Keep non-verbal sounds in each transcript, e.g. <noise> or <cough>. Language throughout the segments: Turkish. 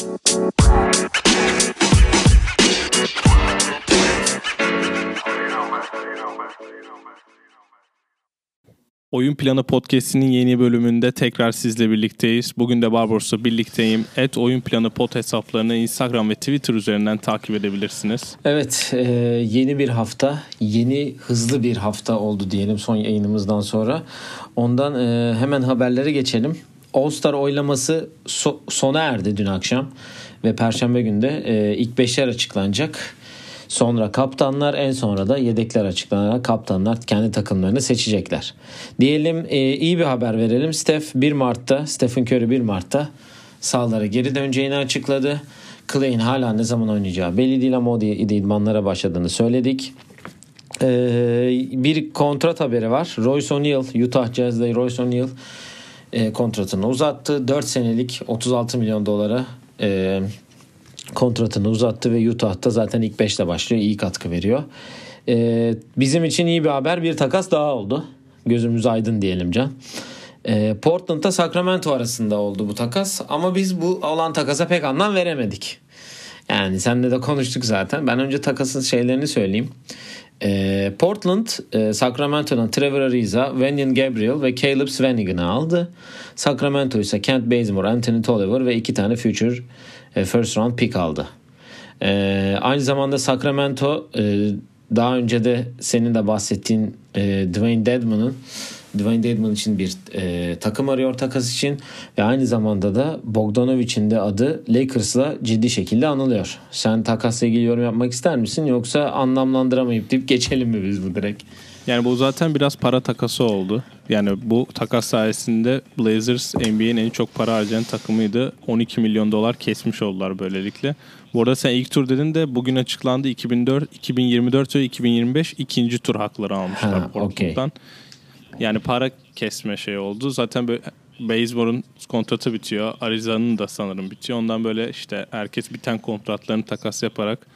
Oyun Planı Podcast'inin yeni bölümünde tekrar sizle birlikteyiz. Bugün de Barbaros'la birlikteyim. Et Oyun Planı Pod hesaplarını Instagram ve Twitter üzerinden takip edebilirsiniz. Evet, e, yeni bir hafta, yeni hızlı bir hafta oldu diyelim son yayınımızdan sonra. Ondan e, hemen haberlere geçelim. All Star oylaması so- sona erdi dün akşam ve Perşembe günde e, ilk beşler açıklanacak. Sonra kaptanlar en sonra da yedekler açıklanarak kaptanlar kendi takımlarını seçecekler. Diyelim e, iyi bir haber verelim. Steph 1 Mart'ta, Stephen Curry 1 Mart'ta sahalara geri döneceğini açıkladı. Clay'in hala ne zaman oynayacağı belli değil ama o idmanlara başladığını söyledik. Ee, bir kontrat haberi var. Royce O'Neal, Utah Jazz'de Royce O'Neal e, kontratını uzattı. 4 senelik 36 milyon dolara e, kontratını uzattı ve Utah'ta zaten ilk 5'te başlıyor. iyi katkı veriyor. E, bizim için iyi bir haber. Bir takas daha oldu. Gözümüz aydın diyelim Can. E, Portland'da Sacramento arasında oldu bu takas. Ama biz bu olan takasa pek anlam veremedik. Yani seninle de konuştuk zaten. Ben önce takasın şeylerini söyleyeyim. E, Portland e, Sacramento'dan Trevor Ariza, Wenyan Gabriel ve Caleb Swanigan'ı aldı. Sacramento ise Kent Bazemore, Anthony Tolliver ve iki tane future e, first round pick aldı. E, aynı zamanda Sacramento e, daha önce de senin de bahsettiğin e, Dwayne Dedman'ın Dwayne Dedman için bir e, takım arıyor takas için ve aynı zamanda da Bogdanovic'in de adı Lakers'la ciddi şekilde anılıyor. Sen takasla ilgili yorum yapmak ister misin yoksa anlamlandıramayıp deyip geçelim mi biz bu direkt? Yani bu zaten biraz para takası oldu. Yani bu takas sayesinde Blazers NBA'nin en çok para harcayan takımıydı. 12 milyon dolar kesmiş oldular böylelikle. Bu arada sen ilk tur dedin de bugün açıklandı 2004, 2024 ve 2025 ikinci tur hakları almışlar ha, Portland'dan. Okay. Yani para kesme şey oldu. Zaten böyle Bazemore'un kontratı bitiyor. Arizona'nın da sanırım bitiyor. Ondan böyle işte herkes biten kontratlarını takas yaparak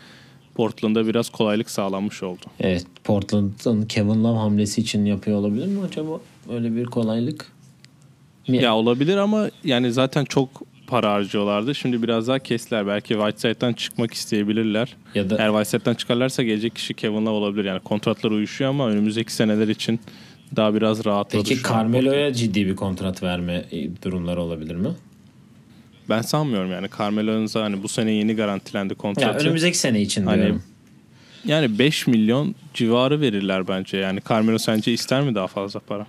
Portland'a biraz kolaylık sağlanmış oldu. Evet Portland'ın Kevin Love hamlesi için yapıyor olabilir mi acaba öyle bir kolaylık? Ya olabilir ama yani zaten çok para harcıyorlardı. Şimdi biraz daha kesler. Belki Whiteside'dan çıkmak isteyebilirler. Ya da... Eğer Whiteside'dan çıkarlarsa gelecek kişi Kevin Love olabilir. Yani kontratlar uyuşuyor ama önümüzdeki seneler için daha biraz rahatladı. Peki Carmelo'ya ciddi bir kontrat verme durumları olabilir mi? Ben sanmıyorum yani Carmelo'nun hani bu sene yeni garantilendi kontratı. Ya önümüzdeki sene için hani, diyorum. Yani 5 milyon civarı verirler bence. Yani Carmelo sence ister mi daha fazla para?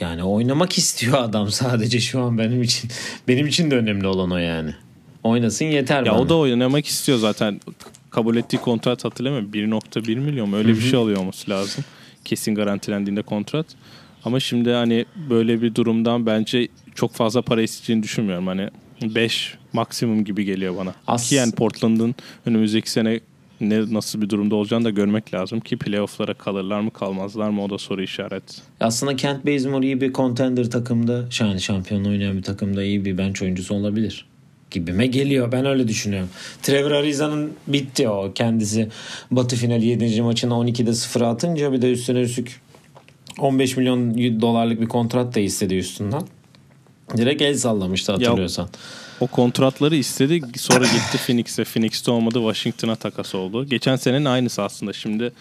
Yani oynamak istiyor adam <laughs> sadece şu an benim için. Benim için de önemli olan o yani. Oynasın yeter ya bana. o da oynamak istiyor zaten. Kabul ettiği kontrat hatırlamıyorum. 1.1 milyon mu? Öyle Hı-hı. bir şey alıyor olması lazım. Kesin garantilendiğinde kontrat. Ama şimdi hani böyle bir durumdan bence çok fazla para isteyeceğini düşünmüyorum. Hani 5 maksimum gibi geliyor bana. As- Ki yani Portland'ın önümüzdeki sene ne nasıl bir durumda olacağını da görmek lazım ki playoff'lara kalırlar mı kalmazlar mı o da soru işareti. Aslında Kent Bazemore iyi bir contender takımda yani şampiyon oynayan bir takımda iyi bir bench oyuncusu olabilir gibime geliyor. Ben öyle düşünüyorum. Trevor Ariza'nın bitti o. Kendisi Batı finali 7. maçına 12'de 0 atınca bir de üstüne üstlük 15 milyon dolarlık bir kontrat da istedi üstünden. Direkt el sallamıştı hatırlıyorsan. Ya, o kontratları istedi sonra gitti Phoenix'e. Phoenix'te olmadı Washington'a takas oldu. Geçen senenin aynısı aslında. Şimdi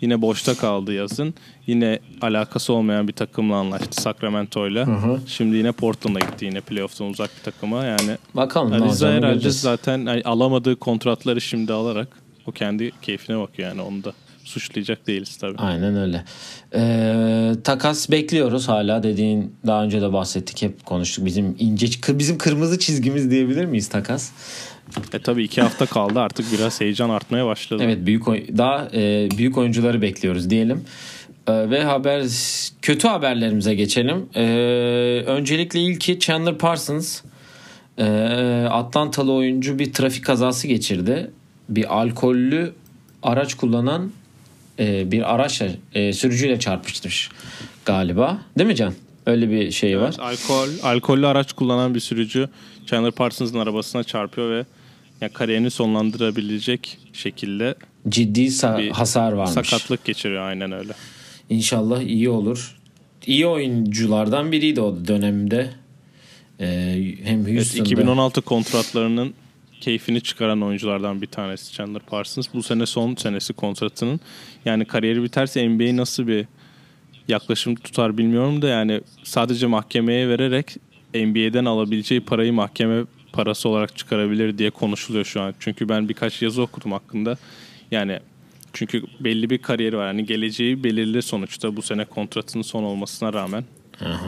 yine boşta kaldı yazın. Yine alakası olmayan bir takımla anlaştı Sacramento'yla. Şimdi yine Portland'a gitti yine playoff'tan uzak bir takıma. Yani Bakalım Ariza herhalde göreceğiz. zaten yani alamadığı kontratları şimdi alarak o kendi keyfine bakıyor yani onu da suçlayacak değiliz tabii. Aynen öyle. Ee, takas bekliyoruz hala dediğin daha önce de bahsettik hep konuştuk bizim ince bizim kırmızı çizgimiz diyebilir miyiz takas? E tabii iki hafta kaldı artık biraz heyecan artmaya başladı. Evet büyük daha e, büyük oyuncuları bekliyoruz diyelim. E, ve haber kötü haberlerimize geçelim. E, öncelikle ilki Chandler Parsons e, Atlantalı oyuncu bir trafik kazası geçirdi. Bir alkollü araç kullanan e, bir araçla e, sürücüyle çarpışmış galiba. Değil mi Can? Öyle bir şey evet, var. Alkol, alkollü araç kullanan bir sürücü Chandler Parsons'ın arabasına çarpıyor ve yani kariyerini sonlandırabilecek şekilde ciddi sa- hasar varmış. Sakatlık geçiriyor aynen öyle. İnşallah iyi olur. İyi oyunculardan biriydi o dönemde. Ee, hem Evet, Houston'da 2016 kontratlarının keyfini çıkaran oyunculardan bir tanesi Chandler Parsons. Bu sene son senesi kontratının. Yani kariyeri biterse NBA nasıl bir yaklaşım tutar bilmiyorum da yani sadece mahkemeye vererek NBA'den alabileceği parayı mahkeme parası olarak çıkarabilir diye konuşuluyor şu an. Çünkü ben birkaç yazı okudum hakkında. Yani çünkü belli bir kariyeri var. Yani geleceği belirli sonuçta bu sene kontratının son olmasına rağmen.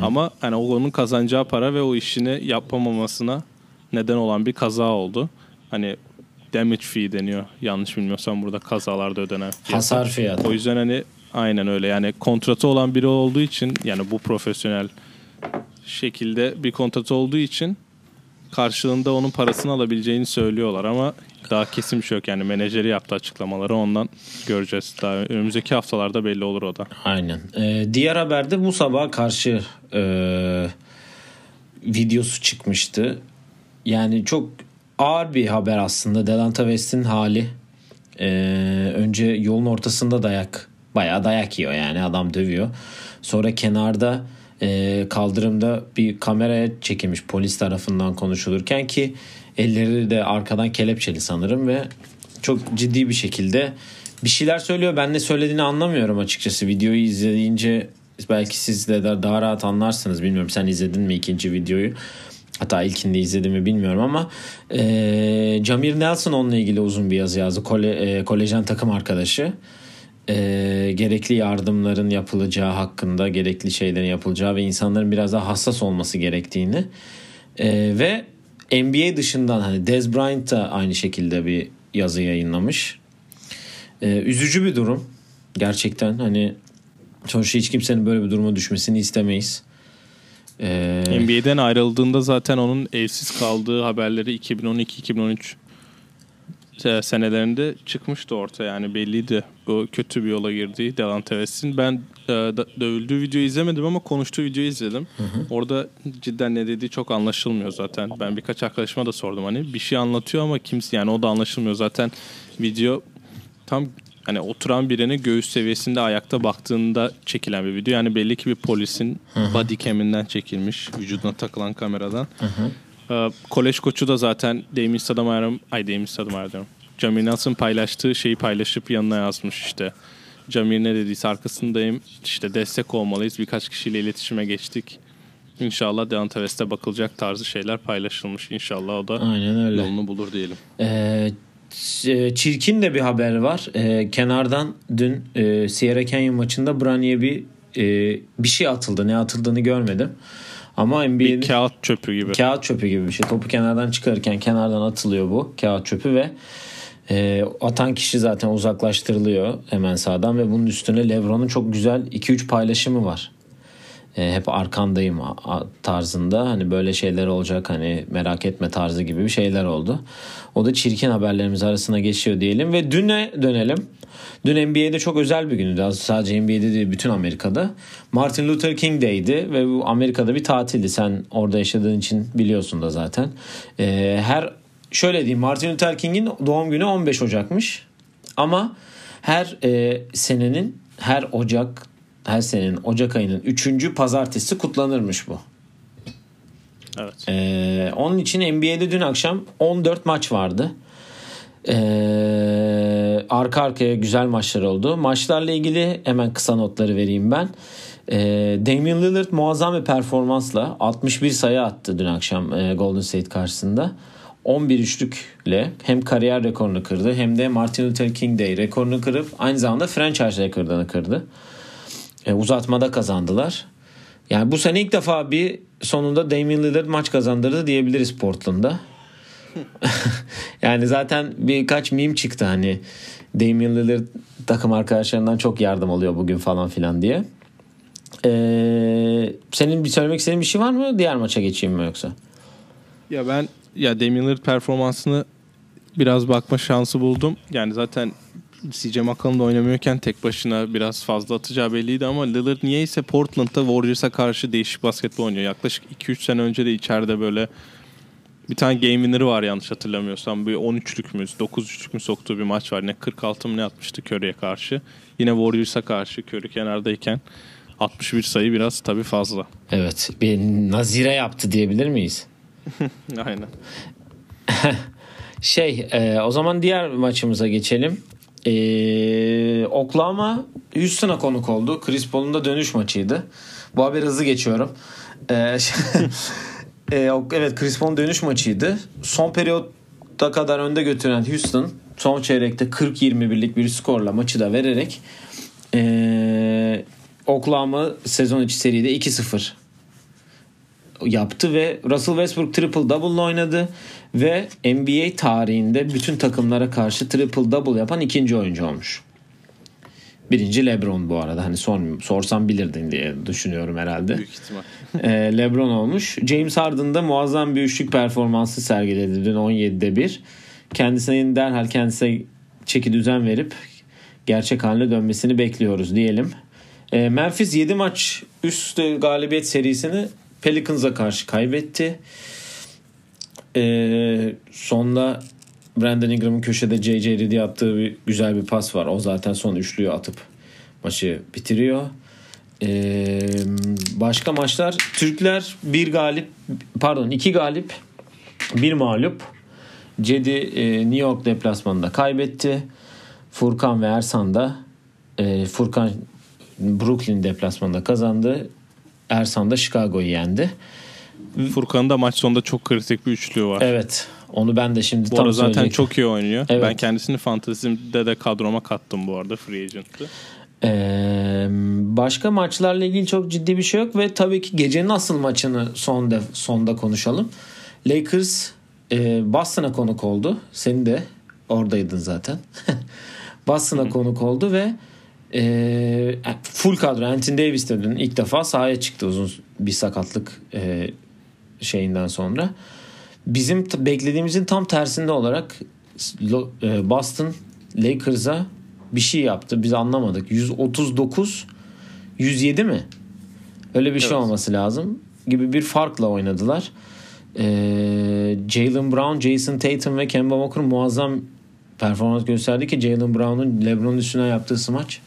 Ama hani onun kazanacağı para ve o işini yapamamasına neden olan bir kaza oldu. Hani damage fee deniyor. Yanlış bilmiyorsam burada kazalarda ödenen fiyat. hasar fiyatı. O yüzden hani aynen öyle. Yani kontratı olan biri olduğu için yani bu profesyonel şekilde bir kontratı olduğu için karşılığında onun parasını alabileceğini söylüyorlar ama daha kesin bir şey yok. Yani menajeri yaptı açıklamaları ondan göreceğiz. Daha önümüzdeki haftalarda belli olur o da. Aynen. Ee, diğer haberde bu sabah karşı e, videosu çıkmıştı. Yani çok ağır bir haber aslında. Delanta West'in hali. Ee, önce yolun ortasında dayak. Bayağı dayak yiyor yani adam dövüyor. Sonra kenarda e, kaldırımda bir kameraya çekilmiş polis tarafından konuşulurken ki elleri de arkadan kelepçeli sanırım ve çok ciddi bir şekilde bir şeyler söylüyor. Ben ne söylediğini anlamıyorum açıkçası. Videoyu izleyince belki siz de daha rahat anlarsınız. Bilmiyorum sen izledin mi ikinci videoyu? Hatta ilkinde izledim mi bilmiyorum ama e, Jamir Nelson onunla ilgili uzun bir yazı yazdı. Kole, e, kolejen takım arkadaşı. E, gerekli yardımların yapılacağı hakkında, gerekli şeylerin yapılacağı ve insanların biraz daha hassas olması gerektiğini e, ve NBA dışından hani Dez Bryant da aynı şekilde bir yazı yayınlamış. E, üzücü bir durum. Gerçekten hani sonuçta hiç kimsenin böyle bir duruma düşmesini istemeyiz. E, NBA'den ayrıldığında zaten onun evsiz kaldığı haberleri 2012-2013 se- senelerinde çıkmıştı ortaya yani belliydi o kötü bir yola girdiği Delante West'in. Ben e, dövüldüğü videoyu izlemedim ama konuştuğu videoyu izledim. Orada cidden ne dediği çok anlaşılmıyor zaten. Ben birkaç arkadaşıma da sordum hani bir şey anlatıyor ama kimse yani o da anlaşılmıyor zaten video tam hani oturan birine göğüs seviyesinde ayakta baktığında çekilen bir video. Yani belli ki bir polisin body cam'inden çekilmiş vücuduna takılan kameradan. Ee, kolej koçu da zaten Damien Stoudemire'ın ay Damien Stoudemire diyorum. Jamir Nelson paylaştığı şeyi paylaşıp yanına yazmış işte. Jamir ne dediyse arkasındayım. İşte destek olmalıyız. Birkaç kişiyle iletişime geçtik. İnşallah Deante West'e bakılacak tarzı şeyler paylaşılmış. İnşallah o da Aynen öyle. yolunu bulur diyelim. Ee, ç- çirkin de bir haber var. Ee, kenardan dün e, Sierra Canyon maçında Brani'ye bir e, bir şey atıldı. Ne atıldığını görmedim. Ama NBA'de Bir kağıt çöpü gibi. kağıt çöpü gibi bir şey. Topu kenardan çıkarırken kenardan atılıyor bu kağıt çöpü ve e, atan kişi zaten uzaklaştırılıyor hemen sağdan ve bunun üstüne Lebron'un çok güzel 2-3 paylaşımı var. E, hep arkandayım tarzında hani böyle şeyler olacak hani merak etme tarzı gibi bir şeyler oldu. O da çirkin haberlerimiz arasına geçiyor diyelim ve düne dönelim. Dün NBA'de çok özel bir gündü. Sadece NBA'de değil bütün Amerika'da. Martin Luther King Day'di ve bu Amerika'da bir tatildi. Sen orada yaşadığın için biliyorsun da zaten. E, her şöyle diyeyim Martin Luther King'in doğum günü 15 Ocak'mış. Ama her e, senenin her Ocak her senenin Ocak ayının 3. pazartesi kutlanırmış bu. Evet. Ee, onun için NBA'de dün akşam 14 maç vardı. Ee, arka arkaya güzel maçlar oldu. Maçlarla ilgili hemen kısa notları vereyim ben. Ee, Damian Lillard muazzam bir performansla 61 sayı attı dün akşam e, Golden State karşısında. 11 üçlükle hem kariyer rekorunu kırdı hem de Martin Luther King Day rekorunu kırıp aynı zamanda franchise rekorunu kırdı. E, uzatmada kazandılar. Yani bu sene ilk defa bir sonunda Damian Lillard maç kazandırdı diyebiliriz Portland'da. <laughs> yani zaten birkaç meme çıktı hani Damian Lillard takım arkadaşlarından çok yardım alıyor bugün falan filan diye. Ee, senin bir söylemek istediğin bir şey var mı? Diğer maça geçeyim mi yoksa? Ya ben ya Damian Lillard performansını biraz bakma şansı buldum. Yani zaten CJ McCollum da oynamıyorken tek başına biraz fazla atacağı belliydi ama Lillard niyeyse Portland'da Warriors'a karşı değişik basketbol oynuyor. Yaklaşık 2-3 sene önce de içeride böyle bir tane game winner'ı var yanlış hatırlamıyorsam. Bir 13'lük mü 9-3'lük mü soktuğu bir maç var. Ne 46 mı ne atmıştı Curry'e karşı. Yine Warriors'a karşı Curry kenardayken 61 sayı biraz tabii fazla. Evet. Bir nazire yaptı diyebilir miyiz? <laughs> Aynen. <laughs> Şey e, o zaman diğer maçımıza geçelim. E, Oklahoma Houston'a konuk oldu. Chris Paul'un da dönüş maçıydı. Bu haberi hızlı geçiyorum. <laughs> E, e, evet Chris Paul'un dönüş maçıydı. Son periyotta kadar önde götüren Houston son çeyrekte 40-21'lik bir skorla maçı da vererek e, Oklahoma sezon içi seride 2-0 yaptı ve Russell Westbrook triple double oynadı ve NBA tarihinde bütün takımlara karşı triple double yapan ikinci oyuncu olmuş. Birinci LeBron bu arada. Hani son sorsam bilirdin diye düşünüyorum herhalde. Büyük ihtimal. <laughs> Ee, LeBron olmuş. James Harden da muazzam bir üçlük performansı sergiledi dün 17'de 1. Kendisine derhal kendisine çeki düzen verip gerçek haline dönmesini bekliyoruz diyelim. Ee, Memphis 7 maç üst galibiyet serisini Pelicans'a karşı kaybetti. Ee, sonda Brandon Ingram'ın köşede J.J. Redick'e attığı bir güzel bir pas var. O zaten son üçlüyü atıp maçı bitiriyor. Ee, başka maçlar Türkler bir galip pardon iki galip bir mağlup. Cedi e, New York deplasmanında kaybetti. Furkan ve Ersan da e, Furkan Brooklyn deplasmanında kazandı. Ersan da Chicago'yu yendi. Furkan'ın da maç sonunda çok kritik bir üçlüğü var. Evet. Onu ben de şimdi Bu tam zaten söyleyecektim. çok iyi oynuyor. Evet. Ben kendisini fantezimde de kadroma kattım bu arada free agent'ı. Ee, başka maçlarla ilgili çok ciddi bir şey yok ve tabii ki gecenin asıl maçını son def, sonda konuşalım. Lakers e, Boston'a konuk oldu. Senin de oradaydın zaten. <laughs> Boston'a konuk oldu ve e, full kadro Anthony Davis de dün ilk defa sahaya çıktı uzun bir sakatlık e, şeyinden sonra. Bizim beklediğimizin tam tersinde olarak e, Boston Lakers'a bir şey yaptı. Biz anlamadık. 139 107 mi? Öyle bir şey Evet. olması lazım gibi bir farkla oynadılar. Ee, Jalen Brown, Jason Tatum ve Kemba Walker muazzam performans gösterdi ki Jalen Brown'un LeBron'un üstüne yaptığı smaç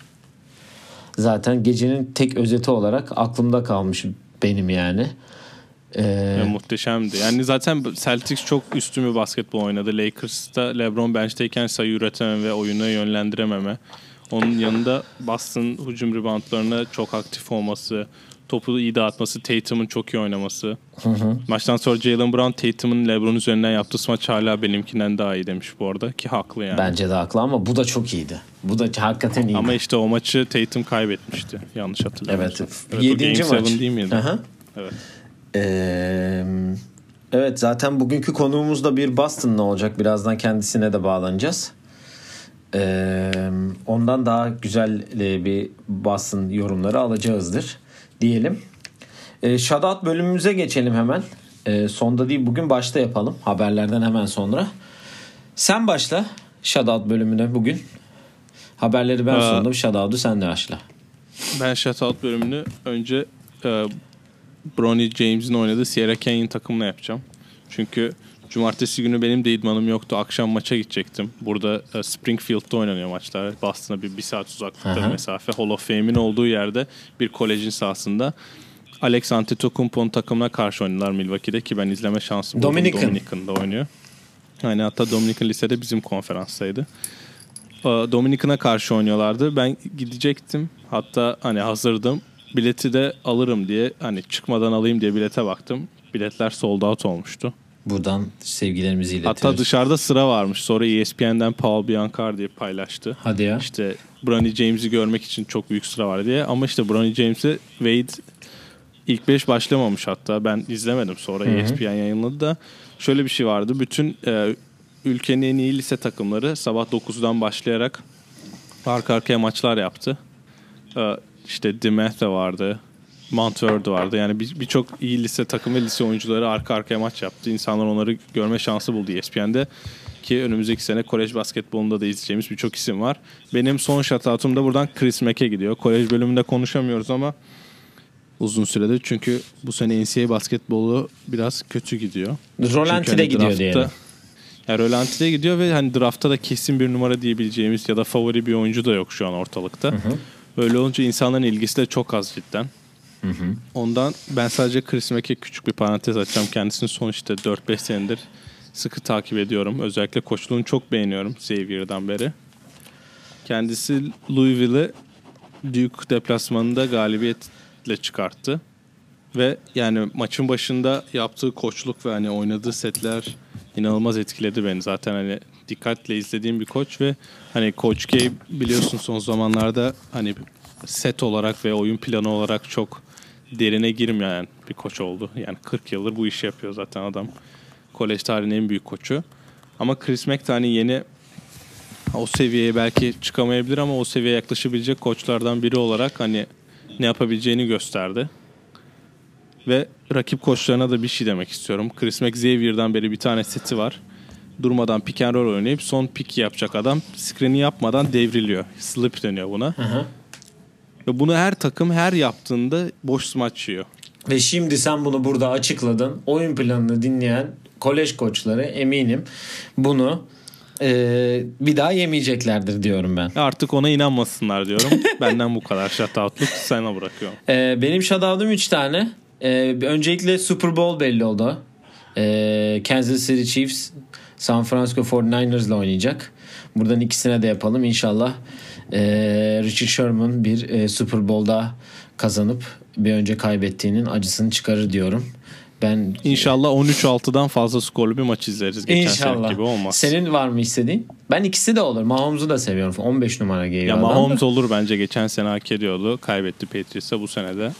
zaten gecenin tek özeti olarak aklımda kalmış benim yani. Ee, Ya, muhteşemdi. Yani zaten Celtics çok üstün bir basketbol oynadı. Lakers'ta LeBron bench'teyken sayı üretememe ve oyunu yönlendirememe. Onun yanında Boston hücum reboundlarına çok aktif olması, topu iyi dağıtması, Tatum'un çok iyi oynaması. Maçtan sonra Jalen Brown Tatum'un LeBron üzerinden yaptığı smaç hala benimkinden daha iyi demiş bu arada ki haklı yani. bence de haklı ama bu da çok iyiydi. Bu da hakikaten iyiydi. Ama işte o maçı Tatum kaybetmişti. Yanlış hatırlamıyorsam. Evet. Yedinci Game maç. Değil miydi? Aha. Evet. Ee, evet zaten bugünkü konuğumuz da bir Boston'lı olacak. Birazdan kendisine de bağlanacağız. Ee, ondan daha güzel e, bir Boston yorumları alacağızdır diyelim. Ee, Shoutout bölümümüze geçelim hemen. Ee, sonda değil bugün başta yapalım. Haberlerden hemen sonra. Sen başla Shoutout bölümüne bugün. Haberleri ben Aa. sundum. Shoutout'u sen de başla. Ben shutout bölümünü önce e, Bronny James'in oynadığı Sierra Canyon takımla yapacağım. Çünkü cumartesi günü benim de idmanım yoktu. Akşam maça gidecektim. Burada e, Springfield'da oynanıyor maçlar. Boston'a bir, bir saat uzaklıkta Aha. mesafe. Hall of Fame'in olduğu yerde bir kolejin sahasında. Alex Antetokounmpo'nun takımına karşı oynadılar Milwaukee'de ki ben izleme şansım buldum. Dominican. Dominican'da oynuyor. Yani hatta Dominican lisede bizim konferanstaydı. Ee, Dominican'a karşı oynuyorlardı. Ben gidecektim. Hatta hani hazırdım. Bileti de alırım diye hani çıkmadan alayım diye bilete baktım. Biletler sold out olmuştu. Buradan sevgilerimizi iletiyoruz. Hatta dışarıda sıra varmış. Sonra ESPN'den Paul Biancardi paylaştı. Hadi ya. İşte Bronny James'i görmek için çok büyük sıra var diye. Ama işte Bronny James'i Wade ilk 5 başlamamış hatta. Ben izlemedim sonra E ESPN yayınladı da. Şöyle bir şey vardı. Bütün e, ülkenin en iyi lise takımları sabah 9'dan başlayarak arka arkaya maçlar yaptı. E, işte DeMath de vardı. Montverde vardı. Yani bir- birçok iyi lise takım ve lise oyuncuları arka arkaya maç yaptı. İnsanlar onları görme şansı buldu ESPN'de. Ki önümüzdeki sene kolej basketbolunda da izleyeceğimiz birçok isim var. Benim son shoutout'um da buradan Chris Mack'e gidiyor. Kolej bölümünde konuşamıyoruz ama uzun süredir. Çünkü bu sene NCAA basketbolu biraz kötü gidiyor. Çünkü Rolanti'de hani gidiyor draftta- diyelim. Ya Rolanti'de gidiyor ve hani draftta da kesin bir numara diyebileceğimiz ya da favori bir oyuncu da yok şu an ortalıkta. Öyle olunca insanların ilgisi de çok az cidden. Ondan ben sadece Chris Mack'e küçük bir parantez açacağım. Kendisini son işte 4-5 senedir sıkı takip ediyorum. Özellikle koçluğunu çok beğeniyorum Xavier'dan beri. Kendisi Louisville'i Duke deplasmanında galibiyetle çıkarttı. Ve yani maçın başında yaptığı koçluk ve hani oynadığı setler inanılmaz etkiledi beni. Zaten hani dikkatle izlediğim bir koç ve hani Coach K biliyorsun son zamanlarda hani set olarak ve oyun planı olarak çok derine girmeyen bir koç oldu. Yani 40 yıldır bu işi yapıyor zaten adam. Kolej tarihinin en büyük koçu. Ama Chris hani yeni o seviyeye belki çıkamayabilir ama o seviyeye yaklaşabilecek koçlardan biri olarak hani ne yapabileceğini gösterdi. Ve rakip koçlarına da bir şey demek istiyorum. Chris Mack Xavier'dan beri bir tane seti var. Durmadan pick and roll oynayıp son pick yapacak adam screen'i yapmadan devriliyor. Slip deniyor buna. Hı. Ve bunu her takım her yaptığında boş smaç yiyor. Ve şimdi sen bunu burada açıkladın. Oyun planını dinleyen kolej koçları eminim bunu e, bir daha yemeyeceklerdir diyorum ben. Artık ona inanmasınlar diyorum. <laughs> Benden bu kadar shutoutluk sana bırakıyorum. E, benim shoutout'um 3 tane. E, öncelikle Super Bowl belli oldu. E, Kansas City Chiefs San Francisco 49ers ile oynayacak. Buradan ikisine de yapalım. İnşallah e, Richard Sherman bir e, Super Bowl'da kazanıp bir önce kaybettiğinin acısını çıkarır diyorum. Ben İnşallah 13-6'dan fazla skorlu bir maç izleriz. Geçen İnşallah. gibi olmaz. Senin var mı istediğin? Ben ikisi de olur. Mahomes'u da seviyorum. 15 numara geliyor. ya. Mahomes olur bence. Geçen sene hak ediyordu. Kaybetti Patriots'a bu sene de.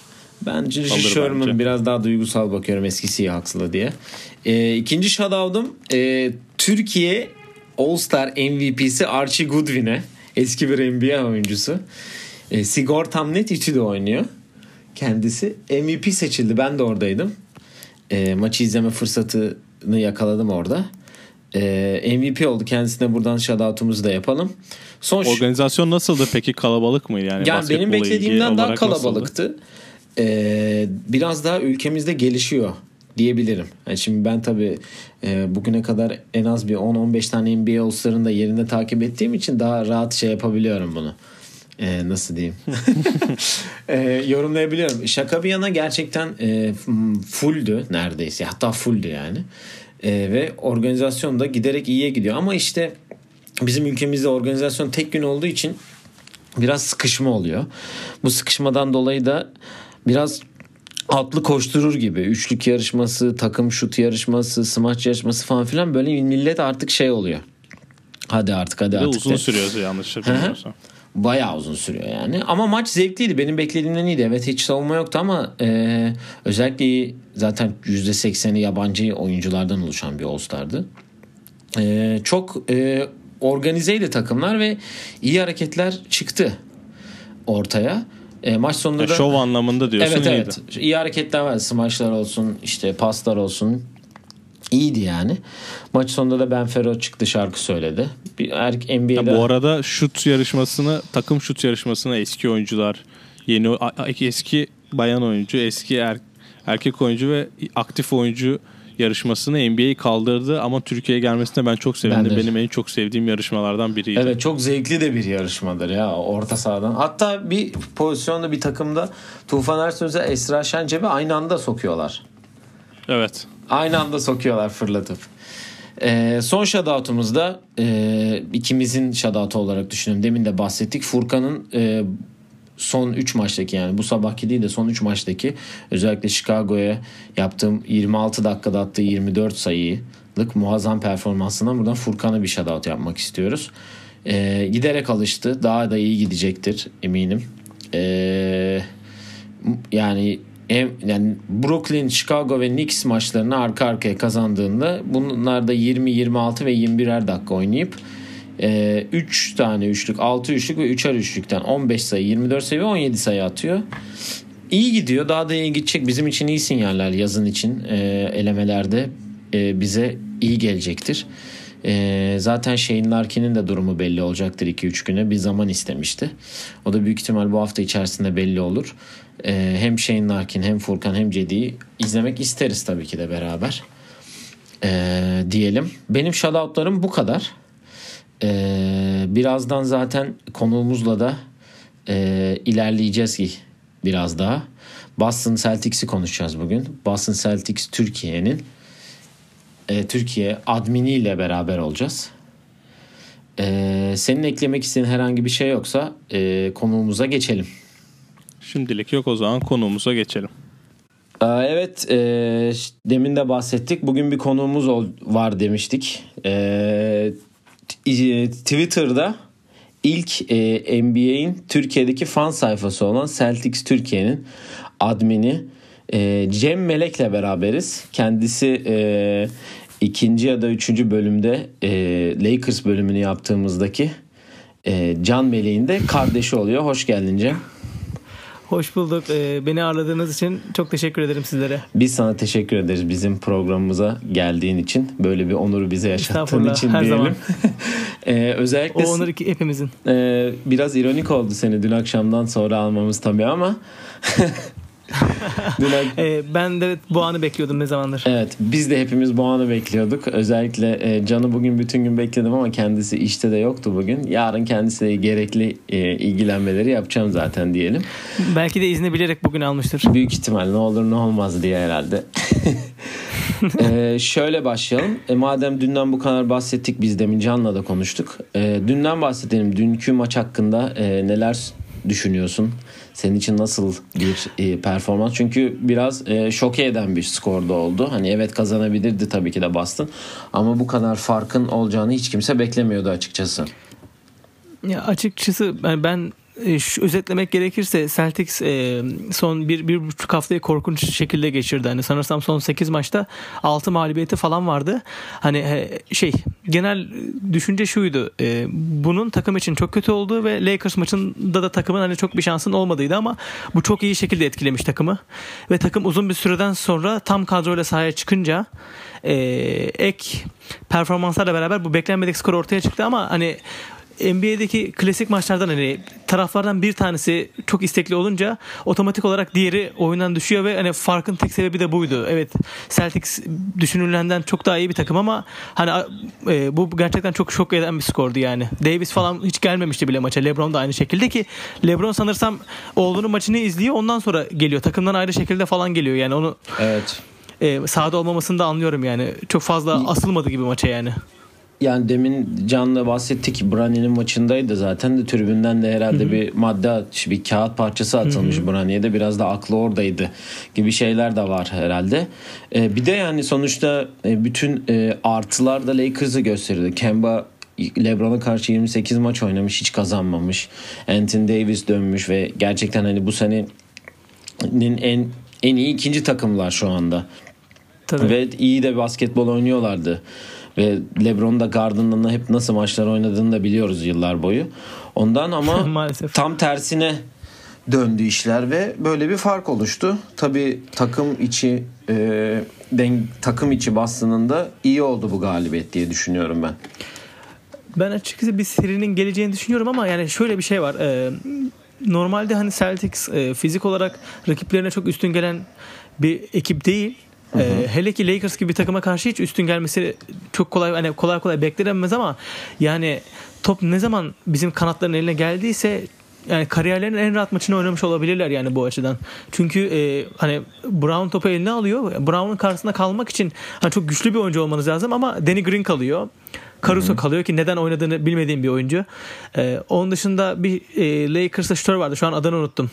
Bence Alır Sherman bence. biraz daha duygusal bakıyorum eski Seahawks'la diye. Ee, ikinci shoutout'um e, Türkiye All-Star MVP'si Archie Goodwin'e. Eski bir NBA oyuncusu. E, Sigortam Net İTÜ'de oynuyor. Kendisi MVP seçildi. Ben de oradaydım. E, maçı izleme fırsatını yakaladım orada. E, MVP oldu. Kendisine buradan shoutout'umuzu da yapalım. Son Organizasyon nasıldı peki? Kalabalık mıydı? Yani, yani benim beklediğimden daha olarak nasıldı? Ee, biraz daha ülkemizde gelişiyor diyebilirim. Yani şimdi ben tabii e, bugüne kadar en az bir 10-15 tane NBA All-Star'ını da yerinde takip ettiğim için daha rahat şey yapabiliyorum bunu. Ee, nasıl diyeyim? <laughs> Ee, yorumlayabiliyorum. Şaka bir yana gerçekten e, fulldü neredeyse. Hatta fulldü yani. Ee, ve organizasyon da giderek iyiye gidiyor. Ama işte bizim ülkemizde organizasyon tek gün olduğu için biraz sıkışma oluyor. Bu sıkışmadan dolayı da biraz atlı koşturur gibi. Üçlük yarışması, takım şut yarışması, smaç yarışması falan filan böyle millet artık şey oluyor. Hadi artık hadi artık. uzun de. sürüyor yanlış bilmiyorsam. Bayağı uzun sürüyor yani. Ama maç zevkliydi. Benim beklediğimden iyiydi. Evet hiç savunma yoktu ama e, özellikle zaten %80'i yabancı oyunculardan oluşan bir All-Star'dı. E, çok e, organizeydi takımlar ve iyi hareketler çıktı ortaya. E, maç sonunda da... şov anlamında diyorsun Evet iyiydi. evet. İyi hareketler var. Smaçlar olsun, işte paslar olsun. İyiydi yani. Maç sonunda da Ben Fero çıktı şarkı söyledi. Bir er, NBA'de Ya bu arada şut yarışmasını, takım şut yarışmasına eski oyuncular, yeni eski bayan oyuncu, eski er- erkek oyuncu ve aktif oyuncu yarışmasını NBA'yi kaldırdı ama Türkiye'ye gelmesine ben çok sevindim. Ben de. Benim en çok sevdiğim yarışmalardan biriydi. Evet çok zevkli de bir yarışmadır ya orta sahadan. Hatta bir pozisyonda bir takımda Tufan Ersöz'e Esra Şenceb'i aynı anda sokuyorlar. Evet. Aynı anda sokuyorlar fırlatıp. Ee, son shoutout'umuzda e, ikimizin shoutout'u olarak düşünüyorum. Demin de bahsettik. Furkan'ın e, son 3 maçtaki yani bu sabahki değil de son 3 maçtaki özellikle Chicago'ya yaptığım 26 dakikada attığı 24 sayılık muazzam performansından buradan Furkan'a bir shoutout yapmak istiyoruz. Ee, giderek alıştı. Daha da iyi gidecektir eminim. Ee, yani hem yani Brooklyn, Chicago ve Knicks maçlarını arka arkaya kazandığında bunlar da 20, 26 ve 21'er dakika oynayıp 3 tane üçlük, 6 üçlük ve 3'er üçlükten 15 sayı, 24 sayı ve 17 sayı atıyor. İyi gidiyor. Daha da iyi gidecek. Bizim için iyi sinyaller yazın için e, elemelerde e, bize iyi gelecektir. E, zaten Shane Larkin'in de durumu belli olacaktır 2-3 güne. Bir zaman istemişti. O da büyük ihtimal bu hafta içerisinde belli olur. E, hem Shane Larkin hem Furkan hem Cedi'yi izlemek isteriz tabii ki de beraber. E, diyelim. Benim shoutoutlarım bu kadar. E, birazdan zaten konuğumuzla da e, ilerleyeceğiz ki biraz daha. Boston Celtics'i konuşacağız bugün. Boston Celtics Türkiye'nin e, Türkiye adminiyle beraber olacağız. E, senin eklemek istediğin herhangi bir şey yoksa e, konuğumuza geçelim. Şimdilik yok o zaman konuğumuza geçelim. Ee, evet e, demin de bahsettik. Bugün bir konuğumuz var demiştik. E, Twitter'da ilk e, NBA'in Türkiye'deki fan sayfası olan Celtics Türkiye'nin admini e, Cem Melek'le beraberiz. Kendisi e, ikinci ya da üçüncü bölümde e, Lakers bölümünü yaptığımızdaki e, Can Melek'in de kardeşi oluyor. Hoş geldin Cem. Hoş bulduk. Ee, beni ağırladığınız için çok teşekkür ederim sizlere. Biz sana teşekkür ederiz bizim programımıza geldiğin için. Böyle bir onuru bize yaşattığın için her diyelim. Zaman. <laughs> ee, özellikle o onur hepimizin. E, biraz ironik oldu seni dün akşamdan sonra almamız tabii ama <laughs> <laughs> ee, ben de bu anı bekliyordum ne zamandır. Evet biz de hepimiz bu anı bekliyorduk. Özellikle e, Can'ı bugün bütün gün bekledim ama kendisi işte de yoktu bugün. Yarın kendisiyle gerekli e, ilgilenmeleri yapacağım zaten diyelim. Belki de izni bilerek bugün almıştır. Büyük ihtimal ne olur ne olmaz diye herhalde. ee, <laughs> şöyle başlayalım. E, madem dünden bu kadar bahsettik biz demin Can'la da konuştuk. E, dünden bahsedelim. Dünkü maç hakkında e, neler düşünüyorsun? Senin için nasıl bir e, performans? Çünkü biraz e, şoke eden bir skorda oldu. Hani evet kazanabilirdi tabii ki de Boston. Ama bu kadar farkın olacağını hiç kimse beklemiyordu açıkçası. Ya açıkçası ben, şu, özetlemek gerekirse Celtics e, son bir, bir buçuk haftayı korkunç şekilde geçirdi. Hani sanırsam son 8 maçta 6 mağlubiyeti falan vardı. Hani e, şey genel düşünce şuydu. E, bunun takım için çok kötü olduğu ve Lakers maçında da takımın hani çok bir şansın olmadığıydı ama bu çok iyi şekilde etkilemiş takımı. Ve takım uzun bir süreden sonra tam kadroyla sahaya çıkınca e, ek performanslarla beraber bu beklenmedik skor ortaya çıktı ama hani NBA'deki klasik maçlardan hani taraflardan bir tanesi çok istekli olunca otomatik olarak diğeri oyundan düşüyor ve hani farkın tek sebebi de buydu. Evet Celtics düşünülenden çok daha iyi bir takım ama hani e, bu gerçekten çok şok eden bir skordu yani. Davis falan hiç gelmemişti bile maça. LeBron da aynı şekilde ki LeBron sanırsam oğlunun maçını izliyor ondan sonra geliyor. Takımdan ayrı şekilde falan geliyor yani onu Evet. E, sahada olmamasını da anlıyorum yani. Çok fazla asılmadı gibi maça yani yani demin Can'la bahsettik. Brani'nin maçındaydı zaten de tribünden de herhalde Hı-hı. bir madde bir kağıt parçası atılmış Brani'ye de biraz da aklı oradaydı gibi şeyler de var herhalde. Ee, bir de yani sonuçta e, bütün e, artılar da Lakers'ı gösteriyordu. Kemba LeBron'a karşı 28 maç oynamış hiç kazanmamış. Anthony Davis dönmüş ve gerçekten hani bu senenin en en iyi ikinci takımlar şu anda. Tabii. Ve iyi de basketbol oynuyorlardı. Ve LeBron da Garden'la hep nasıl maçlar oynadığını da biliyoruz yıllar boyu. Ondan ama <laughs> tam tersine döndü işler ve böyle bir fark oluştu. Tabii takım içi e, den, takım içi Boston'ın da iyi oldu bu galibiyet diye düşünüyorum ben. Ben açıkçası bir serinin geleceğini düşünüyorum ama yani şöyle bir şey var. Ee, normalde hani Celtics e, fizik olarak rakiplerine çok üstün gelen bir ekip değil. Hı hı. Ee, hele ki Lakers gibi bir takıma karşı hiç üstün gelmesi çok kolay hani kolay kolay beklenemez ama yani top ne zaman bizim kanatların eline geldiyse yani kariyerlerinin en rahat maçını oynamış olabilirler yani bu açıdan. Çünkü e, hani Brown topu eline alıyor. Brown'un karşısında kalmak için hani çok güçlü bir oyuncu olmanız lazım ama Danny Green kalıyor. Caruso kalıyor ki neden oynadığını bilmediğim bir oyuncu. E, onun dışında bir e, Lakers'ta şutör vardı. Şu an adını unuttum.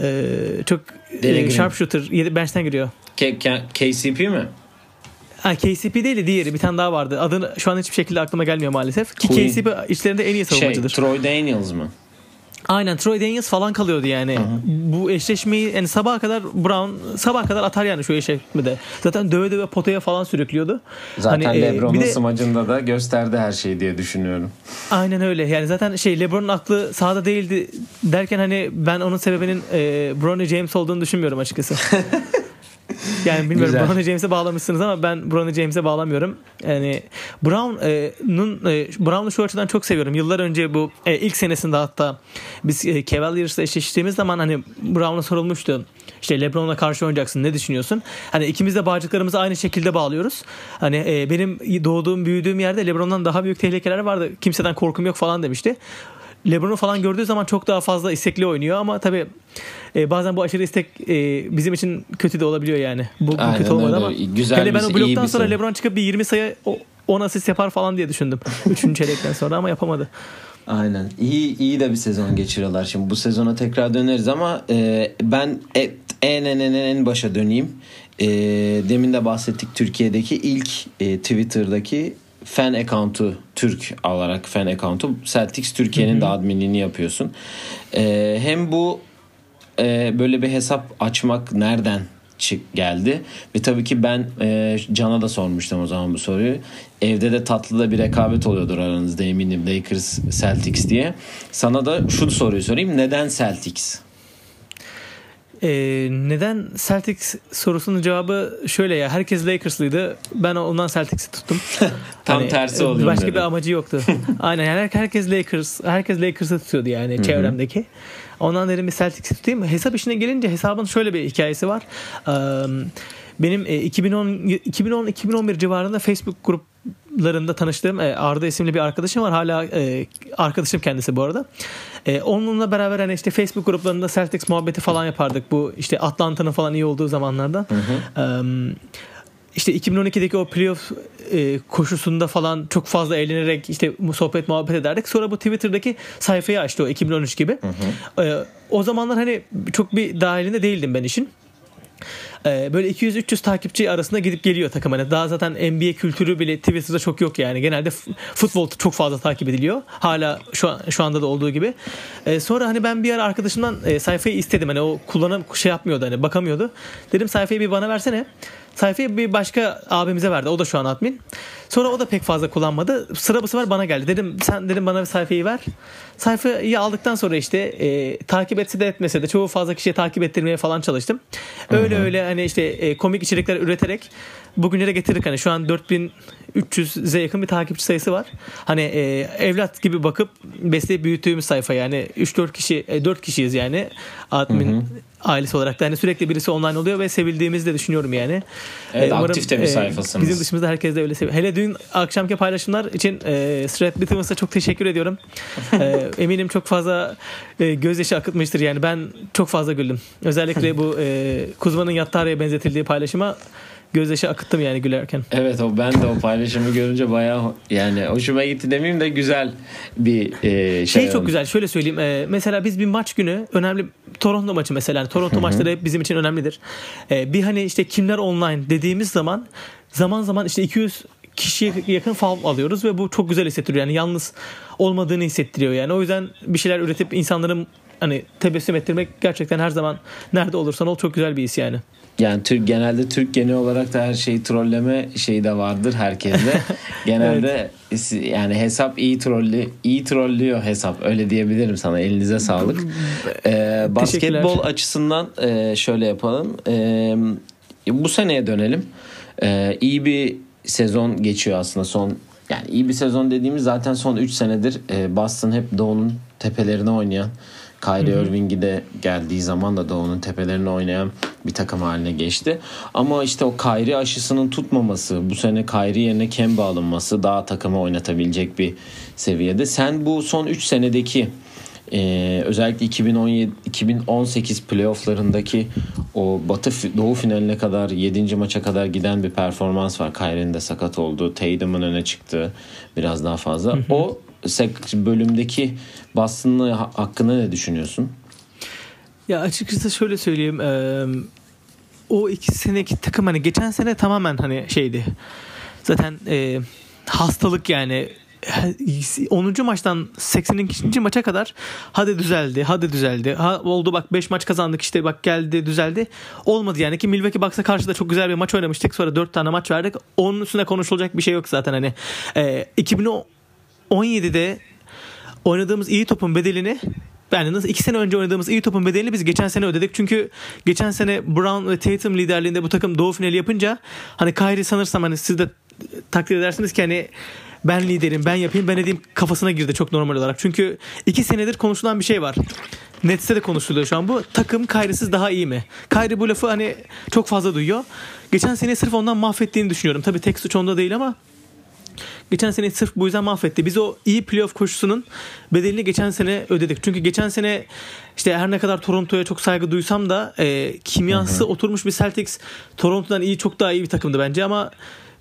E, çok e, sharpshooter. Bench'ten giriyor. K- K- KCP mi? Ha, KCP değil de diğeri bir tane daha vardı. Adını şu an hiçbir şekilde aklıma gelmiyor maalesef. Ki Queen. KCP içlerinde en iyi savunmacıdır. Şey, Troy Daniels mı? Aynen Troy Daniels falan kalıyordu yani. Hı-hı. Bu eşleşmeyi yani sabaha kadar Brown sabaha kadar atar yani şu eşleşmede. Zaten döve döve potaya falan sürüklüyordu. Zaten hani, LeBron'un e, smacında da gösterdi her şeyi diye düşünüyorum. Aynen öyle. Yani zaten şey LeBron'un aklı sahada değildi derken hani ben onun sebebinin e, Bronny James olduğunu düşünmüyorum açıkçası. <laughs> <laughs> Yani bilmiyorum Brown James'e bağlamışsınız ama ben Brown James'e bağlamıyorum. Yani Brown'un e, Brown'u şu açıdan çok seviyorum. Yıllar önce bu e, ilk senesinde hatta biz e, Cavaliers'la eşleştiğimiz zaman hani Brown'a sorulmuştu. İşte LeBron'a karşı oynayacaksın ne düşünüyorsun? Hani ikimiz de bağcıklarımızı aynı şekilde bağlıyoruz. Hani e, benim doğduğum büyüdüğüm yerde LeBron'dan daha büyük tehlikeler vardı. Kimseden korkum yok falan demişti LeBron'u falan gördüğü zaman çok daha fazla istekli oynuyor ama tabii e, bazen bu aşırı istek e, bizim için kötü de olabiliyor yani. Bu, bu Aynen kötü olmadı öyle. ama. Güzel Hele ben o iyi bloktan sonra. LeBron çıkıp bir 20 sayı o- 10 asist yapar falan diye düşündüm. <laughs> Üçüncü çeyrekten sonra ama yapamadı. Aynen. İyi iyi de bir sezon geçiriyorlar. Şimdi bu sezona tekrar döneriz ama e, ben e- en en en en başa döneyim. E, demin de bahsettik Türkiye'deki ilk e, Twitter'daki fan account'u Türk olarak fan account'u Celtics Türkiye'nin de adminliğini yapıyorsun. E, hem bu e, böyle bir hesap açmak nereden çık geldi? Ve tabii ki ben e, Can'a da sormuştum o zaman bu soruyu. Evde de tatlı da bir rekabet oluyordur aranızda eminim Lakers Celtics diye. Sana da şu soruyu sorayım. Neden Celtics? E, neden Celtics sorusunun cevabı şöyle ya. Herkes Lakers'lıydı. Ben ondan Celtics'i tuttum. <laughs> Tam Hani, tersi e, oluyor. Başka dedim. bir amacı yoktu. <laughs> Aynen yani her- herkes Lakers, herkes Lakers'ı tutuyordu yani çevremdeki. Ondan dedim bir Celtics'i tutayım. Hesap işine gelince hesabın şöyle bir hikayesi var. Benim e, 2010 2010-2011 civarında Facebook gruplarında tanıştığım e, Arda isimli bir arkadaşım var. Hala e, arkadaşım kendisi bu arada. E, onunla beraber hani işte Facebook gruplarında Celtics muhabbeti falan yapardık. Bu işte Atlanta'nın falan iyi olduğu zamanlarda. Eee işte 2012'deki o playoff e, koşusunda falan çok fazla eğlenerek işte sohbet muhabbet ederdik. Sonra bu Twitter'daki sayfayı açtı o 2013 gibi. E, o zamanlar hani çok bir dahilinde değildim ben işin. E, böyle 200-300 takipçi arasında gidip geliyor takım. Hani daha zaten NBA kültürü bile Twitter'da çok yok yani. Genelde futbol çok fazla takip ediliyor. Hala şu an, şu anda da olduğu gibi. E, sonra hani ben bir ara arkadaşımdan e, sayfayı istedim. Hani o kullanım şey yapmıyordu hani bakamıyordu. Dedim sayfayı bir bana versene. Sayfayı bir başka abimize verdi. O da şu an admin. Sonra o da pek fazla kullanmadı. Sıra bu sefer bana geldi. Dedim sen dedim bana bir sayfayı ver. Sayfayı aldıktan sonra işte e, takip etse de etmese de çoğu fazla kişiye takip ettirmeye falan çalıştım. Öyle öyle hani işte e, komik içerikler üreterek bugünlere getirdik. Hani şu an 4300'e yakın bir takipçi sayısı var. Hani e, evlat gibi bakıp besleyip büyüttüğümüz sayfa yani 3-4 kişi e, 4 kişiyiz yani admin ailesi olarak da hani sürekli birisi online oluyor ve sevildiğimizi de düşünüyorum yani. Evet, E, aktif de bir sayfasınız. Bizim dışımızda herkes de öyle seviyor. Hele dün akşamki paylaşımlar için e, Strat Bittimus'a çok teşekkür ediyorum. E, <laughs> eminim çok fazla e, gözyaşı akıtmıştır yani ben çok fazla güldüm. Özellikle bu e, Kuzma'nın Yattarya'ya benzetildiği paylaşıma gözyaşı akıttım yani gülerken. Evet o ben de o paylaşımı görünce bayağı yani hoşuma gitti demeyeyim de güzel bir e, şey. Şey çok güzel şöyle söyleyeyim. e, mesela biz bir maç günü önemli Toronto maçı mesela. Yani Toronto maçları hep bizim için önemlidir. E, bir hani işte kimler online dediğimiz zaman zaman zaman işte 200 kişiye yakın foul alıyoruz ve bu çok güzel hissettiriyor. Yani yalnız olmadığını hissettiriyor. Yani o yüzden bir şeyler üretip insanların hani tebessüm ettirmek gerçekten her zaman nerede olursan ol çok güzel bir his yani. Yani Türk genelde Türk genel olarak da her şeyi trolleme şeyi de vardır herkeste. <laughs> Genelde yani hesap iyi trollü iyi trollüyor hesap öyle diyebilirim sana. Elinize sağlık. Ee, basketbol açısından e, şöyle yapalım. Ee, bu seneye dönelim. Ee, iyi bir sezon geçiyor aslında son yani iyi bir sezon dediğimiz zaten son 3 senedir e, Boston hep Doğu'nun tepelerine oynayan Kyrie Irving'i de geldiği zaman da Doğu'nun tepelerine oynayan bir takım haline geçti. Ama işte o Kyrie aşısının tutmaması, bu sene Kyrie yerine Kemba alınması daha takımı oynatabilecek bir seviyede. Sen bu son 3 senedeki ee, özellikle 2017 2018 playofflarındaki o Batı Doğu finaline kadar 7. maça kadar giden bir performans var. Kyrie'nin de sakat olduğu, Tatum'un öne çıktığı biraz daha fazla. O bölümdeki Boston'ın hakkında ne düşünüyorsun? Ya açıkçası şöyle söyleyeyim. E, o iki seneki takım hani geçen sene tamamen hani şeydi. Zaten e, hastalık yani 10. maçtan 82. maça kadar hadi düzeldi hadi düzeldi ha, oldu bak 5 maç kazandık işte bak geldi düzeldi olmadı yani ki Milwaukee Bucks'a karşı da çok güzel bir maç oynamıştık sonra 4 tane maç verdik onun üstüne konuşulacak bir şey yok zaten hani e, 2017'de oynadığımız iyi topun bedelini yani nasıl iki sene önce oynadığımız iyi topun bedelini biz geçen sene ödedik. Çünkü geçen sene Brown ve Tatum liderliğinde bu takım doğu finali yapınca hani Kyrie sanırsam hani siz de takdir edersiniz ki hani ben liderim ben yapayım ben edeyim kafasına girdi çok normal olarak. Çünkü iki senedir konuşulan bir şey var. Nets'te de konuşuluyor şu an bu. Takım Kyrie'siz daha iyi mi? Kyrie bu lafı hani çok fazla duyuyor. Geçen sene sırf ondan mahvettiğini düşünüyorum. Tabii tek suç onda değil ama geçen sene sırf bu yüzden mahvetti. Biz o iyi playoff koşusunun bedelini geçen sene ödedik. Çünkü geçen sene işte her ne kadar Toronto'ya çok saygı duysam da e, kimyası hı hı. oturmuş bir Celtics Toronto'dan iyi çok daha iyi bir takımdı bence ama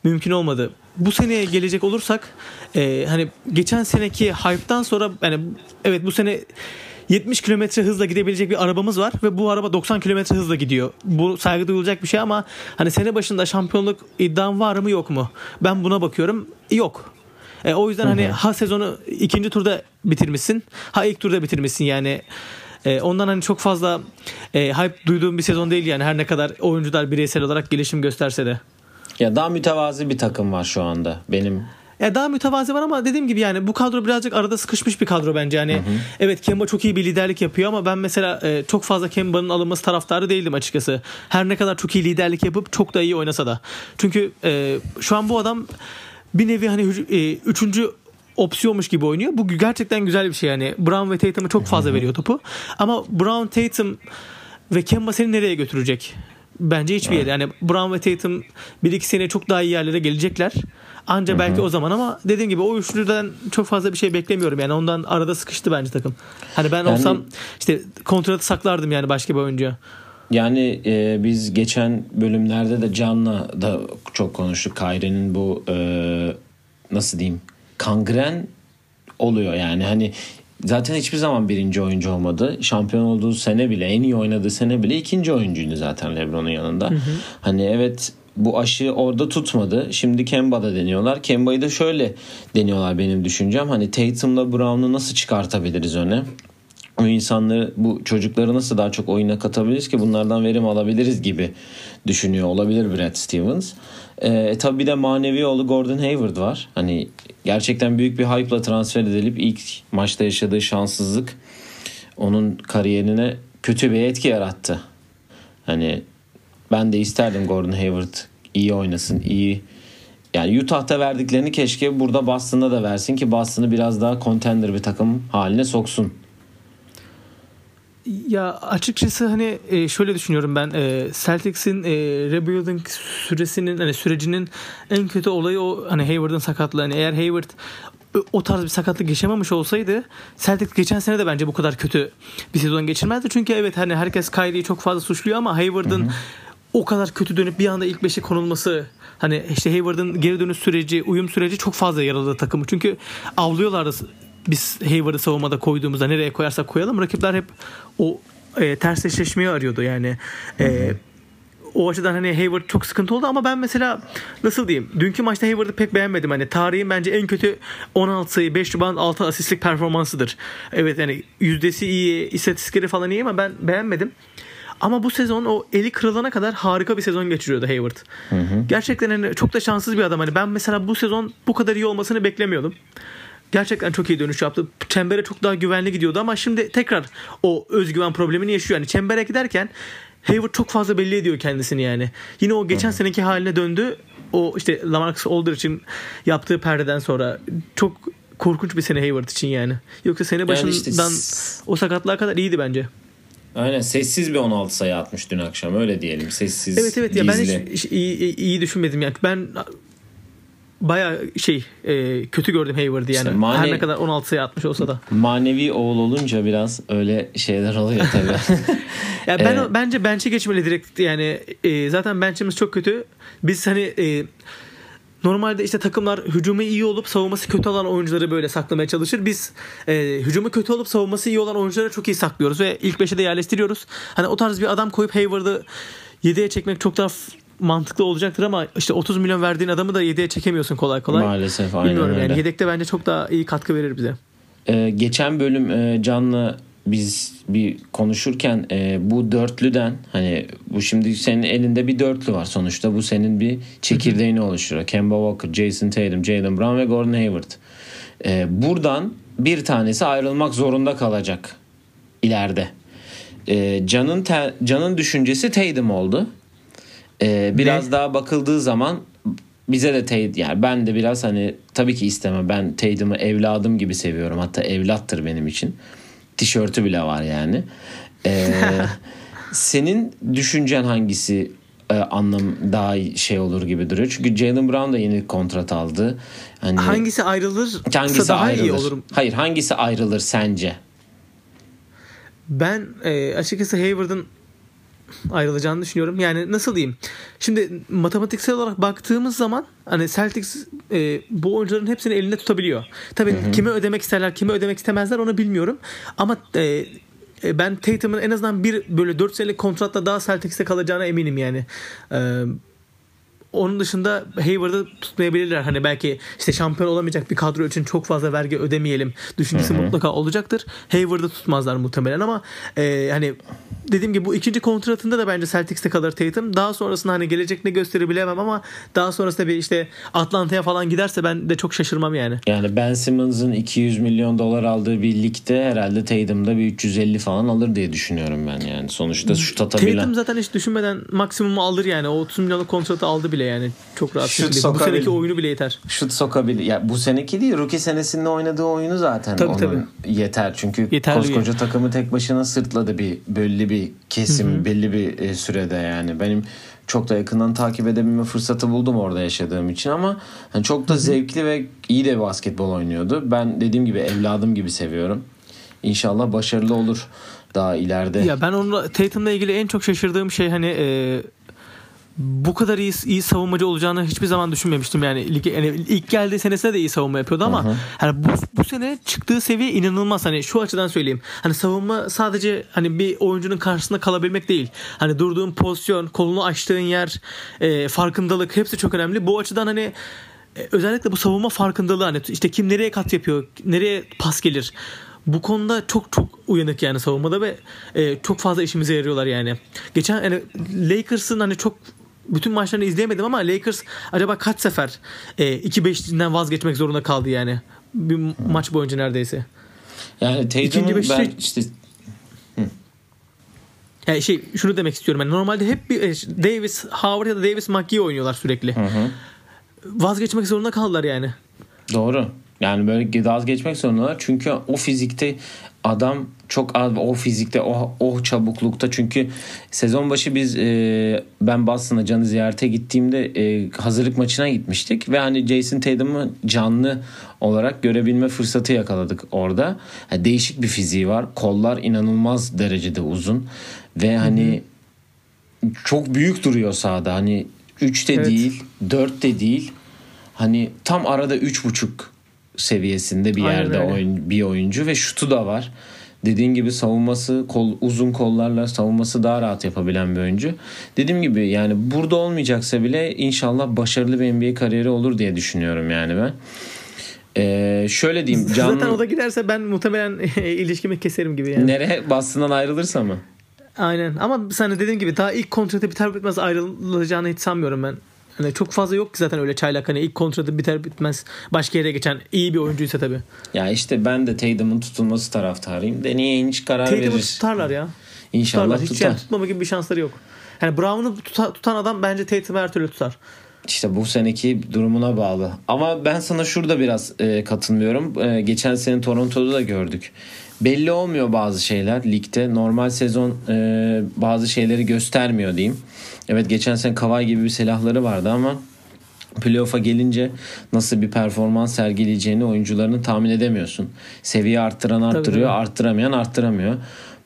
mümkün olmadı. Bu seneye gelecek olursak e, hani geçen seneki hype'tan sonra yani evet bu sene 70 kilometre hızla gidebilecek bir arabamız var ve bu araba 90 kilometre hızla gidiyor. Bu saygı duyulacak bir şey ama hani sene başında şampiyonluk iddiam var mı yok mu? Ben buna bakıyorum. Yok. E, o yüzden hani ha sezonu ikinci turda bitirmişsin ha ilk turda bitirmişsin yani. E, ondan hani çok fazla e, hype duyduğum bir sezon değil yani her ne kadar oyuncular bireysel olarak gelişim gösterse de. Ya daha mütevazi bir takım var şu anda benim ya daha mütevazi var ama dediğim gibi yani bu kadro birazcık arada sıkışmış bir kadro bence. Yani hı hı. evet Kemba çok iyi bir liderlik yapıyor ama ben mesela e, çok fazla Kemba'nın alınması taraftarı değildim açıkçası. Her ne kadar çok iyi liderlik yapıp çok da iyi oynasa da. Çünkü e, şu an bu adam bir nevi hani e, üçüncü opsiyonmuş gibi oynuyor. Bu gerçekten güzel bir şey yani. Brown ve Tatum'a çok fazla veriyor topu. Ama Brown, Tatum ve Kemba seni nereye götürecek? Bence hiçbir evet. yer. Yani Brown ve Tatum bir iki sene çok daha iyi yerlere gelecekler. Anca belki Hı-hı. o zaman ama dediğim gibi o üçlüden çok fazla bir şey beklemiyorum. Yani ondan arada sıkıştı bence takım. Hani ben yani, olsam işte kontratı saklardım yani başka bir oyuncuya. Yani e, biz geçen bölümlerde de Can'la da çok konuştuk. Kayre'nin bu e, nasıl diyeyim kangren oluyor yani hani zaten hiçbir zaman birinci oyuncu olmadı. Şampiyon olduğu sene bile en iyi oynadığı sene bile ikinci oyuncuydu zaten Lebron'un yanında. Hı hı. Hani evet bu aşı orada tutmadı. Şimdi Kemba'da deniyorlar. Kemba'yı da şöyle deniyorlar benim düşüncem. Hani Tatum'la Brown'u nasıl çıkartabiliriz öne? O insanları bu çocukları nasıl daha çok oyuna katabiliriz ki bunlardan verim alabiliriz gibi düşünüyor olabilir Brad Stevens. Ee, tabii bir de manevi oğlu Gordon Hayward var. Hani gerçekten büyük bir hype'la transfer edilip ilk maçta yaşadığı şanssızlık onun kariyerine kötü bir etki yarattı. Hani ben de isterdim Gordon Hayward iyi oynasın, iyi yani Utah'ta verdiklerini keşke burada Boston'da da versin ki Boston'ı biraz daha contender bir takım haline soksun. Ya açıkçası hani e, şöyle düşünüyorum ben e, Celtics'in e, rebuilding süresinin hani sürecinin en kötü olayı o hani Hayward'ın sakatlığı. Hani eğer Hayward o tarz bir sakatlık yaşamamış olsaydı Celtics geçen sene de bence bu kadar kötü bir sezon geçirmezdi. Çünkü evet hani herkes Kyrie'yi çok fazla suçluyor ama Hayward'ın o kadar kötü dönüp bir anda ilk beşe konulması hani işte Hayward'ın geri dönüş süreci, uyum süreci çok fazla yaraladı takımı. Çünkü avlıyorlardı biz Hayward'ı savunmada koyduğumuzda nereye koyarsak koyalım rakipler hep o e, ters eşleşmeyi arıyordu yani. E, o açıdan hani Hayward çok sıkıntı oldu ama ben mesela nasıl diyeyim dünkü maçta Hayward'ı pek beğenmedim. Hani tarihin bence en kötü 16 sayı 5 rebound 6 asistlik performansıdır. Evet yani yüzdesi iyi istatistikleri falan iyi ama ben beğenmedim. Ama bu sezon o eli kırılana kadar harika bir sezon geçiriyordu Hayward. Hı hı. Gerçekten hani çok da şanssız bir adam. Hani ben mesela bu sezon bu kadar iyi olmasını beklemiyordum. Gerçekten çok iyi dönüş yaptı. Çembere çok daha güvenli gidiyordu ama şimdi tekrar o özgüven problemini yaşıyor. Yani çembere giderken Hayward çok fazla belli ediyor kendisini yani. Yine o geçen seneki haline döndü. O işte Lamarcus için yaptığı perdeden sonra çok korkunç bir sene Hayward için yani. Yoksa sene başından yani işte... o sakatlığa kadar iyiydi bence. Aynen sessiz bir 16 sayı atmış dün akşam öyle diyelim sessiz Evet evet ya ben hiç iyi, iyi düşünmedim yani ben baya şey e, kötü gördüm Hayward'ı yani. İşte mane, Her ne kadar 16 sayı atmış olsa da. Manevi oğul olunca biraz öyle şeyler oluyor tabii. <laughs> ya ben <laughs> ee, bence bench'e geçmeli direkt yani e, zaten bench'imiz çok kötü. Biz hani e, Normalde işte takımlar hücumu iyi olup savunması kötü olan oyuncuları böyle saklamaya çalışır. Biz e, hücumu kötü olup savunması iyi olan oyuncuları çok iyi saklıyoruz ve ilk beşe de yerleştiriyoruz. Hani o tarz bir adam koyup Hayward'ı 7'ye çekmek çok daha mantıklı olacaktır ama işte 30 milyon verdiğin adamı da 7'ye çekemiyorsun kolay kolay. Maalesef aynen Bilmiyorum öyle. yani yedekte bence çok daha iyi katkı verir bize. Ee, geçen bölüm e, Can'la biz bir konuşurken e, bu dörtlüden hani bu şimdi senin elinde bir dörtlü var sonuçta bu senin bir çekirdeğini oluşturuyor. Kemba Walker, Jason Tatum, Jalen Brown ve Gordon Hayward. E, buradan bir tanesi ayrılmak zorunda kalacak ileride. E, Can'ın te, Can'ın düşüncesi Tatum oldu. E, biraz ne? daha bakıldığı zaman bize de Tatum yani ben de biraz hani tabii ki istemem ben Tatum'u evladım gibi seviyorum hatta evlattır benim için tişörtü bile var yani. Ee, <laughs> senin düşüncen hangisi e, anlam daha şey olur gibi duruyor. Çünkü Jalen Brown da yeni kontrat aldı. Hani Hangisi ayrılır hangisi daha ayrılır? iyi olur. Hayır, hangisi ayrılır sence? Ben e, açıkçası Hayward'ın ayrılacağını düşünüyorum. Yani nasıl diyeyim? Şimdi matematiksel olarak baktığımız zaman hani Celtics e, bu oyuncuların hepsini elinde tutabiliyor. Tabii kime ödemek isterler, kime ödemek istemezler onu bilmiyorum. Ama e, e, ben Tatum'un en azından bir böyle 4 senelik kontratla daha Celtics'te kalacağına eminim yani. E, onun dışında Hayward'ı tutmayabilirler. Hani belki işte şampiyon olamayacak bir kadro için çok fazla vergi ödemeyelim düşüncesi mutlaka olacaktır. Hayward'ı tutmazlar muhtemelen ama e, hani dediğim gibi bu ikinci kontratında da bence Celtics'te kalır Tatum. Daha sonrasında hani gelecek ne gösterir bilemem ama daha sonrasında bir işte Atlanta'ya falan giderse ben de çok şaşırmam yani. Yani Ben Simmons'ın 200 milyon dolar aldığı bir ligde herhalde Tatum'da bir 350 falan alır diye düşünüyorum ben yani. Sonuçta şut atabilen. Tatum zaten hiç düşünmeden maksimumu alır yani. O 30 milyonluk kontratı aldı bile yani. Çok rahat Şut şekilde. Bu seneki oyunu bile yeter. şut sokabilir. Ya bu seneki değil, rookie senesinde oynadığı oyunu zaten Tabii, onun tabii. yeter. Çünkü Yeterli koskoca takımı tek başına sırtladı bir belli bir kesim, belli bir e, sürede yani. Benim çok da yakından takip edebilme fırsatı buldum orada yaşadığım için ama hani çok da zevkli ve iyi de basketbol oynuyordu. Ben dediğim gibi evladım gibi seviyorum. İnşallah başarılı olur daha ileride. Ya ben onunla Tatum'la ilgili en çok şaşırdığım şey hani e, bu kadar iyi iyi savunmacı olacağını hiçbir zaman düşünmemiştim yani. Lige, yani ilk geldiği senesinde de iyi savunma yapıyordu ama hani bu, bu sene çıktığı seviye inanılmaz hani şu açıdan söyleyeyim. Hani savunma sadece hani bir oyuncunun karşısında kalabilmek değil. Hani durduğun pozisyon, kolunu açtığın yer, e, farkındalık hepsi çok önemli. Bu açıdan hani e, özellikle bu savunma farkındalığı hani işte kim nereye kat yapıyor, nereye pas gelir. Bu konuda çok çok uyanık yani savunmada ve e, çok fazla işimize yarıyorlar yani. Geçen yani Lakers'ın hani çok bütün maçlarını izleyemedim ama Lakers acaba kaç sefer e, 2-5'liğinden vazgeçmek zorunda kaldı yani bir maç boyunca neredeyse. Yani Tatum'un ben işte Yani şey şunu demek istiyorum. Yani normalde hep bir e, Davis, Howard ya da Davis McGee oynuyorlar sürekli. Vazgeçmek zorunda kaldılar yani. Doğru. Yani böyle vazgeçmek zorundalar. Çünkü o fizikte adam çok az o fizikte o, o çabuklukta çünkü sezon başı biz e, ben Boston'a Can'ı ziyarete gittiğimde e, hazırlık maçına gitmiştik ve hani Jason Tatum'u canlı olarak görebilme fırsatı yakaladık orada. Yani değişik bir fiziği var. Kollar inanılmaz derecede uzun ve hani çok büyük duruyor sahada. Hani 3 de Evet. değil, 4 de değil. Hani tam arada 3.5 seviyesinde bir yerde oyun, bir oyuncu ve şutu da var. Dediğin gibi savunması kol, uzun kollarla savunması daha rahat yapabilen bir oyuncu. Dediğim gibi yani burada olmayacaksa bile inşallah başarılı bir NBA kariyeri olur diye düşünüyorum yani ben. Ee, şöyle diyeyim. <laughs> Can, Zaten o da giderse ben muhtemelen <laughs> ilişkimi keserim gibi yani. Nereye? Boston'dan ayrılırsa mı? Aynen ama de dediğim gibi daha ilk kontratı biter bitmez ayrılacağını hiç sanmıyorum ben. Hani çok fazla yok ki zaten öyle çaylak hani ilk kontratı biter bitmez başka yere geçen iyi bir oyuncuysa tabii. Ya işte ben de Tatum'un tutulması taraftarıyım. Deneye hiç karar Tatum'u verir. tutarlar ya. İnşallah Tutarlar. Hiç tutar. yani tutmama gibi bir şansları yok. Yani Brown'u tuta- tutan adam bence Tatum'u her türlü tutar. İşte bu seneki durumuna bağlı. Ama ben sana şurada biraz e, katılmıyorum. E, geçen sene Toronto'da da gördük. Belli olmuyor bazı şeyler ligde. Normal sezon e, bazı şeyleri göstermiyor diyeyim. Evet geçen sene Kawhi gibi bir silahları vardı ama playoff'a gelince nasıl bir performans sergileyeceğini oyuncularını tahmin edemiyorsun. Seviye arttıran arttırıyor, tabii. arttıramıyor arttıramıyor.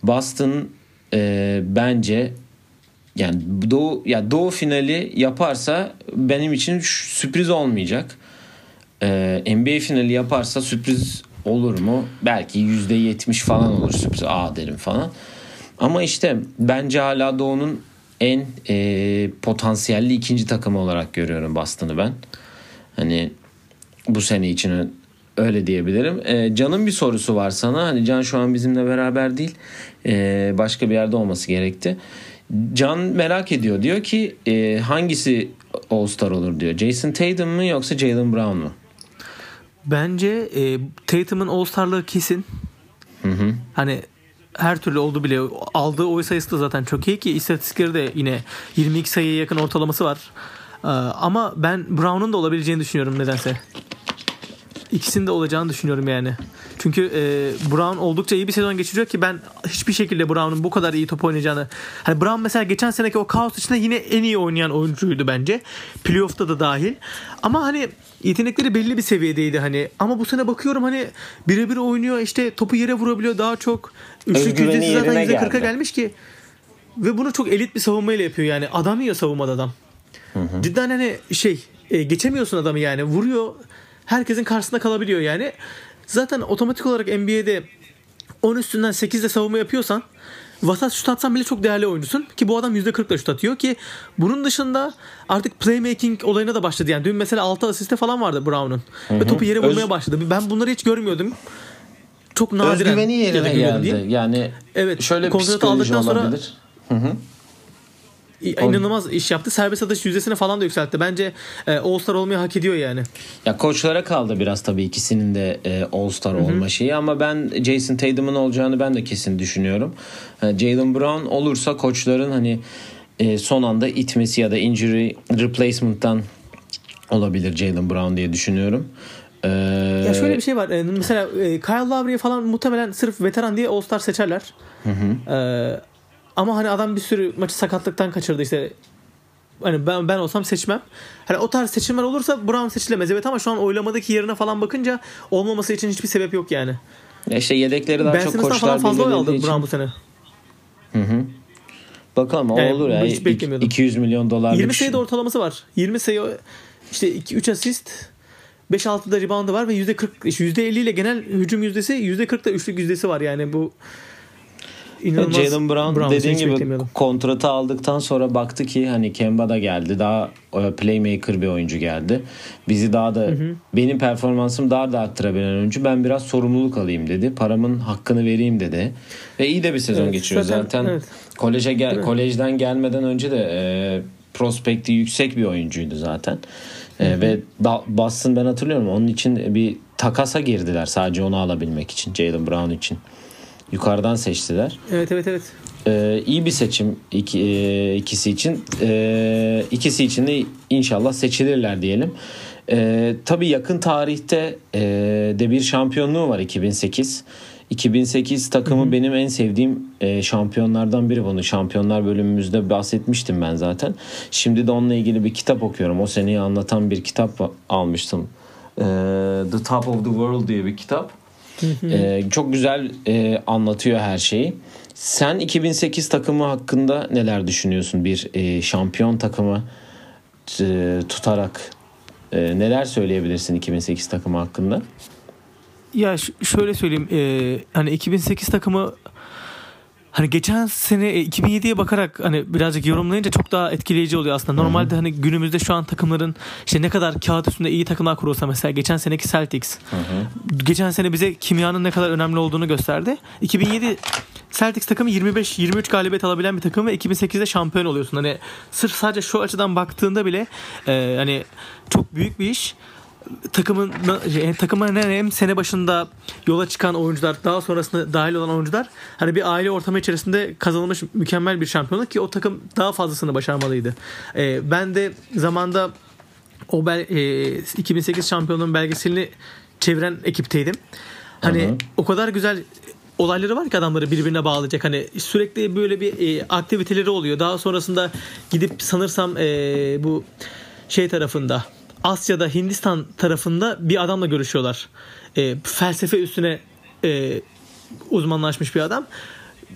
Boston e, bence yani doğu ya doğu finali yaparsa benim için sürpriz olmayacak. Ee, NBA finali yaparsa sürpriz olur mu? Belki %70 falan olur sürpriz. Aa derim falan. Ama işte bence hala Doğu'nun en e, potansiyelli ikinci takımı olarak görüyorum Boston'ı ben. Hani bu sene için öyle diyebilirim. Ee, Can'ın bir sorusu var sana. Hani Can şu an bizimle beraber değil. Ee, başka bir yerde olması gerekti. Can merak ediyor. Diyor ki e, hangisi All-Star olur diyor. Jason Tatum mu yoksa Jalen Brown mu? Bence e, Tatum'un All-Star'lığı kesin. Hani her türlü oldu bile. Aldığı oy sayısı da zaten çok iyi ki istatistikleri de yine 22 sayıya yakın ortalaması var. Ee, ama ben Brown'un da olabileceğini düşünüyorum nedense. İkisinin de olacağını düşünüyorum yani. Çünkü e, Brown oldukça iyi bir sezon geçiriyor ki ben hiçbir şekilde Brown'un bu kadar iyi top oynayacağını. Hani Brown mesela geçen seneki o kaos içinde yine en iyi oynayan oyuncuydu bence. Playoff'ta da dahil. Ama hani yetenekleri belli bir seviyedeydi hani. Ama bu sene bakıyorum hani birebir oynuyor işte topu yere vurabiliyor daha çok. Üçlük yüzdesi zaten yerine %40'a geldi. gelmiş ki. Ve bunu çok elit bir savunmayla yapıyor yani. Adam yiyor savunmada adam. Cidden hani şey e, geçemiyorsun adamı yani. Vuruyor. Herkesin karşısında kalabiliyor yani. Zaten otomatik olarak NBA'de 10 üstünden 8'de savunma yapıyorsan vasat şut atsan bile çok değerli oyuncusun. Ki bu adam %40'la şut atıyor ki bunun dışında artık playmaking olayına da başladı. Yani dün mesela 6 asiste falan vardı Brown'un. Ve topu yere vurmaya Öz- başladı. Ben bunları hiç görmüyordum. Çok nadiren Özgüveni yerine geldi. diyeyim. Yani Evet, şöyle kontratı aldıktan sonra- olabilir. İnanılmaz iş yaptı serbest atış yüzdesini falan da yükseltti bence e, All-Star olmayı hak ediyor yani Ya koçlara kaldı biraz tabii ikisinin de e, All-Star olma şeyi ama ben Jason Tatum'un olacağını ben de kesin düşünüyorum. Ha, Jalen Brown olursa koçların hani e, son anda itmesi ya da injury replacement'tan olabilir Jalen Brown diye düşünüyorum. Ee, Ya şöyle bir şey var. Ee, Mesela e, Kyle Lowry'i falan muhtemelen sırf veteran diye All-Star seçerler. Ee, ama hani adam bir sürü maçı sakatlıktan kaçırdı işte. Hani ben ben olsam seçmem. Hani o tarz seçimler olursa Brown seçilemez. Evet ama şu an oylamadaki yerine falan bakınca olmaması için hiçbir sebep yok yani. ya işte yedekleri daha Ben çok koçlar falan fazla oy aldı için. Brown bu sene. Bakalım o Yani olur ya. beklemiyordum. 200 milyon dolar. 20 sayıda ortalaması var. 20 sayı işte 2 3 asist 5-6 da reboundı var ve %40 %50 ile genel hücum yüzdesi %40 da üçlük yüzdesi var yani bu inanılmaz. Jalen Brown, Brown'u dediğin gibi kontratı aldıktan sonra baktı ki hani Kemba da geldi. Daha e, playmaker bir oyuncu geldi. Bizi daha da benim performansım daha da arttırabilen oyuncu. Ben biraz sorumluluk alayım dedi. Paramın hakkını vereyim dedi. Ve iyi de bir sezon Evet, geçiriyor zaten, zaten. evet. Koleje gel, kolejden gelmeden önce de e, prospekti yüksek bir oyuncuydu zaten. E, ve da, Boston ben hatırlıyorum onun için bir takasa girdiler sadece onu alabilmek için Jalen Brown için. Yukarıdan seçtiler. Evet evet evet. Ee, iyi bir seçim iki, e, ikisi için. Ee, ikisi için de inşallah seçilirler diyelim. Ee, tabii yakın tarihte e, de bir şampiyonluğu var 2008. 2008 takımı benim en sevdiğim e, şampiyonlardan biri bunu. Şampiyonlar bölümümüzde bahsetmiştim ben zaten. Şimdi de onunla ilgili bir kitap okuyorum. O seneyi anlatan bir kitap almıştım. Ee, the Top of the World diye bir kitap. Ee, çok güzel e, anlatıyor her şeyi. Sen 2008 takımı hakkında neler düşünüyorsun? Bir e, şampiyon takımı e, tutarak e, neler söyleyebilirsin 2008 takımı hakkında? Ya ş- şöyle söyleyeyim e, hani 2008 takımı hani geçen sene e, 2007'ye bakarak hani birazcık yorumlayınca çok daha etkileyici oluyor aslında. Normalde hani günümüzde şu an takımların işte ne kadar kağıt üstünde iyi takımlar kurulsa mesela geçen seneki Celtics. Geçen sene bize kimyanın ne kadar önemli olduğunu gösterdi. 2007 Celtics takımı 25-23 galibiyet alabilen bir takım ve 2008'de şampiyon oluyorsun. Hani sırf sadece şu açıdan baktığında bile e, hani çok büyük bir iş takımın şey, takımın hem sene başında yola çıkan oyuncular daha sonrasında dahil olan oyuncular hani bir aile ortamı içerisinde kazanılmış mükemmel bir şampiyonluk ki o takım daha fazlasını başarmalıydı. Ee, ben de zamanda o bel, e, 2008 şampiyonluğun belgeselini çeviren ekipteydim. Hani hı. o kadar güzel olayları var ki adamları birbirine bağlayacak. Hani sürekli böyle bir e, aktiviteleri oluyor. Daha sonrasında gidip sanırsam e, bu şey tarafında Asya'da Hindistan tarafında bir adamla görüşüyorlar. E, felsefe üstüne e, uzmanlaşmış bir adam.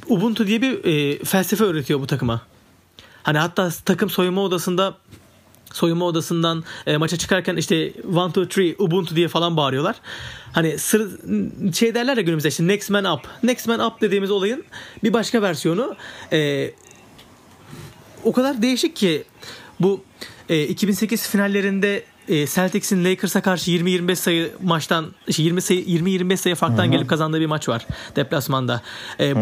Ubuntu diye bir e, felsefe öğretiyor bu takıma. Hani hatta takım soyunma odasında soyunma odasından e, maça çıkarken işte one two three Ubuntu diye falan bağırıyorlar. Hani sır, şey derler ya günümüzde işte next man up. Next man up dediğimiz olayın bir başka versiyonu. E, o kadar değişik ki bu e, 2008 finallerinde e, Celtics'in Lakers'a karşı 20-25 sayı maçtan şey, 20 sayı 20-25 sayı farktan gelip kazandığı bir maç var deplasmanda. E,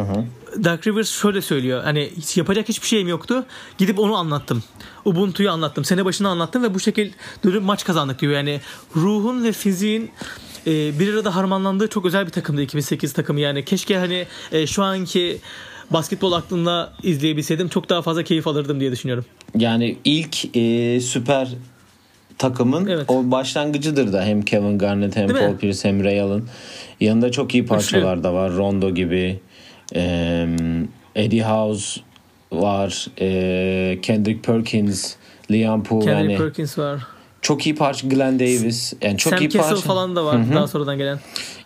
Dark Rivers şöyle söylüyor. Hani hiç yapacak hiçbir şeyim yoktu. Gidip onu anlattım. Ubuntu'yu anlattım. Sene başını anlattım ve bu şekilde dönüp maç kazandık diyor. Yani ruhun ve fiziğin e, bir arada harmanlandığı çok özel bir takımdı 2008 takımı yani. Keşke hani e, şu anki basketbol aklımda izleyebilseydim çok daha fazla keyif alırdım diye düşünüyorum. Yani ilk e, süper takımın Evet. o başlangıcıdır da hem Kevin Garnett hem Değil mi? Paul Pierce hem Ray Allen. Yanında çok iyi parçalar da var. Rondo gibi, e, Eddie House var, e, Kendrick Perkins, Liam Poole Kendrick yani Perkins var. çok iyi parça Glenn Davis. Yani çok Sam iyi Cassell parça. falan da var Hı hı. daha sonradan gelen.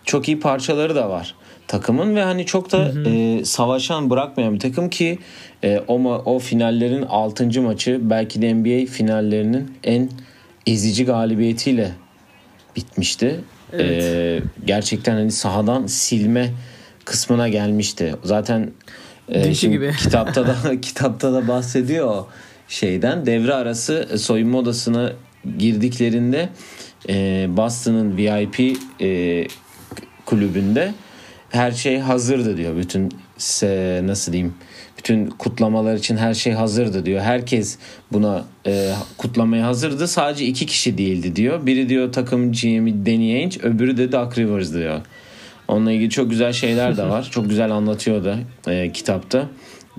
çok iyi parçaları da var takımın ve hani çok da e, savaşan bırakmayan bir takım ki e, o o finallerin 6. maçı belki de NBA finallerinin en ezici galibiyetiyle bitmişti. Evet. E, gerçekten hani sahadan silme kısmına gelmişti. Zaten e, gibi. <laughs> kitapta da kitapta da bahsediyor o şeyden. Devre arası soyunma odasına girdiklerinde e, Boston'ın VIP e, kulübünde her şey hazırdı diyor. Bütün se, nasıl diyeyim? Bütün kutlamalar için her şey hazırdı diyor. Herkes buna e, kutlamaya hazırdı. Sadece iki kişi değildi diyor. Biri diyor takım GM'i Danny Ainge, öbürü de Doug Rivers diyor. Onunla ilgili çok güzel şeyler de var. <laughs> çok güzel anlatıyor da e, kitapta.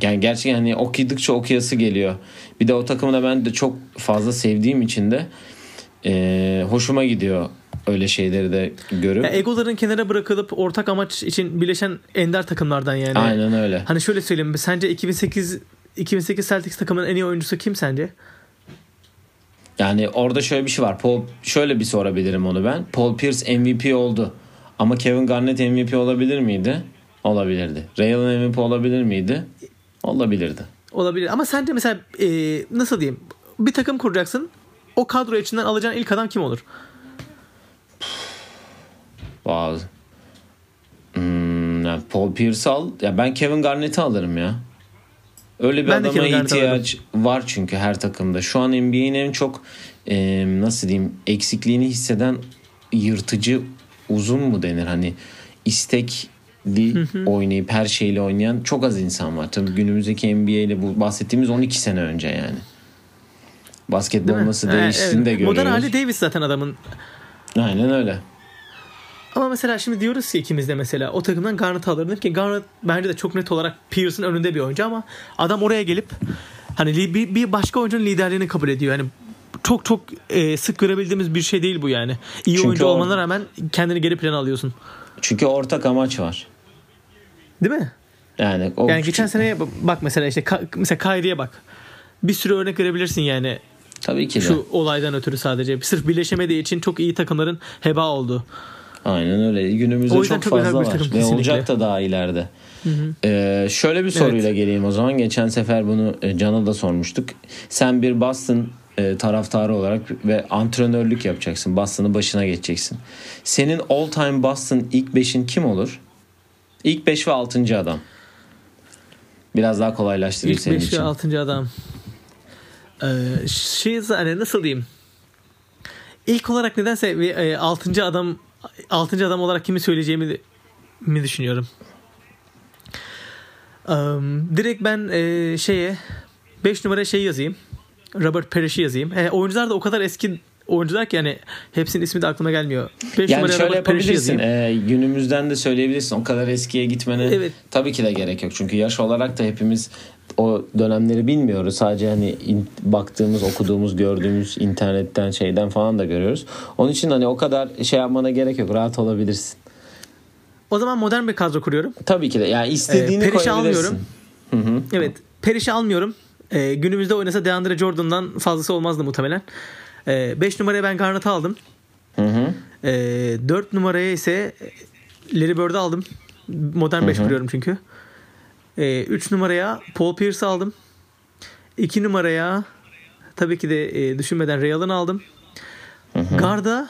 Yani gerçekten hani okudukça okuyası geliyor. Bir de o takımı da ben de çok fazla sevdiğim için de e, hoşuma gidiyor öyle şeyleri de görüp. Ya egoların kenara bırakılıp ortak amaç için birleşen ender takımlardan yani. Aynen öyle. Hani şöyle söyleyeyim. Sence 2008 2008 Celtics takımının en iyi oyuncusu kim sence? Yani orada şöyle bir şey var. Paul şöyle bir sorabilirim onu ben. Paul Pierce MVP oldu. Ama Kevin Garnett MVP olabilir miydi? Olabilirdi. Ray Allen MVP olabilir miydi? Olabilirdi. Olabilir. Ama sence mesela e, nasıl diyeyim? Bir takım kuracaksın. O kadro içinden alacağın ilk adam kim olur? Wow. Hmm, yani Paul Pierce al. Ya ben Kevin Garnett'i alırım ya. Öyle bir Ben adama ihtiyaç var çünkü her takımda. Şu an NBA'nin en çok e, nasıl diyeyim eksikliğini hisseden yırtıcı uzun mu denir hani istekli oynayıp her şeyle oynayan çok az insan var. Tabii günümüzdeki NBA ile bu bahsettiğimiz 12 sene önce yani. Basketbol nasıl değiştiğini evet. de görüyoruz. Modern hali Davis zaten adamın. Aynen öyle. Ama mesela şimdi diyoruz ki ikimiz de mesela o takımdan Garnett alırdım ki Garnett bence de çok net olarak Pierce'ın önünde bir oyuncu ama adam oraya gelip hani bir, bir başka oyuncunun liderliğini kabul ediyor. Yani çok çok e, sık görebildiğimiz bir şey değil bu yani. İyi Çünkü oyuncu o- olmana rağmen kendini geri plana alıyorsun. Çünkü ortak amaç var. Değil mi? Yani o Yani geçen seneye bak mesela işte mesela Kyrie'ye bak. Bir sürü örnek verebilirsin yani tabii ki de. şu olaydan ötürü sadece. Sırf birleşemediği için çok iyi takımların heba oldu. Aynen öyle. Günümüzde çok fazla var. takım Ve olacak da daha ileride. Ee, şöyle bir soruyla geleyim o zaman. Geçen sefer bunu e, Can'a da sormuştuk. Sen bir Boston e, taraftarı olarak ve antrenörlük yapacaksın. Boston'ın başına geçeceksin. Senin all time Boston ilk 5'in kim olur? İlk 5 ve 6. adam. Biraz daha kolaylaştırayım İlk senin 5 için. ve 6. adam. Ee, şey hani nasıl diyeyim? İlk olarak nedense bir 6. adam 6. adam olarak kimi söyleyeceğimi de- mi düşünüyorum. Am, direkt ben e, şeye 5 numara şey yazayım. Robert Parrish'i yazayım. E, oyuncular da o kadar eski oyuncular ki yani hepsinin ismi de aklıma gelmiyor. 5 Yani numara şöyle Robert Parrish'i yapabilirsin. yazayım. Ee, günümüzden de söyleyebilirsin. O kadar eskiye gitmene Evet. tabii ki de gerek yok. Çünkü yaş olarak da hepimiz o dönemleri bilmiyoruz. Sadece hani in- baktığımız, okuduğumuz, gördüğümüz internetten şeyden falan da görüyoruz. Onun için hani o kadar şey yapmana gerek yok. Rahat olabilirsin. O zaman modern bir kadro kuruyorum. Tabii ki de. Yani istediğini Ee, Periş'i almıyorum. Hı hı. Evet. Periş'i almıyorum. Ee, günümüzde oynasa DeAndre Jordan'dan fazlası olmazdı muhtemelen. 5 numaraya ben Garnett'ı aldım. Hı hı. 4 numaraya ise Larry Bird'ı aldım. Modern 5 Hı hı. Kuruyorum çünkü. 3 numaraya Paul Pierce aldım. 2 numaraya tabii ki de e, düşünmeden Ray Allen aldım. Garda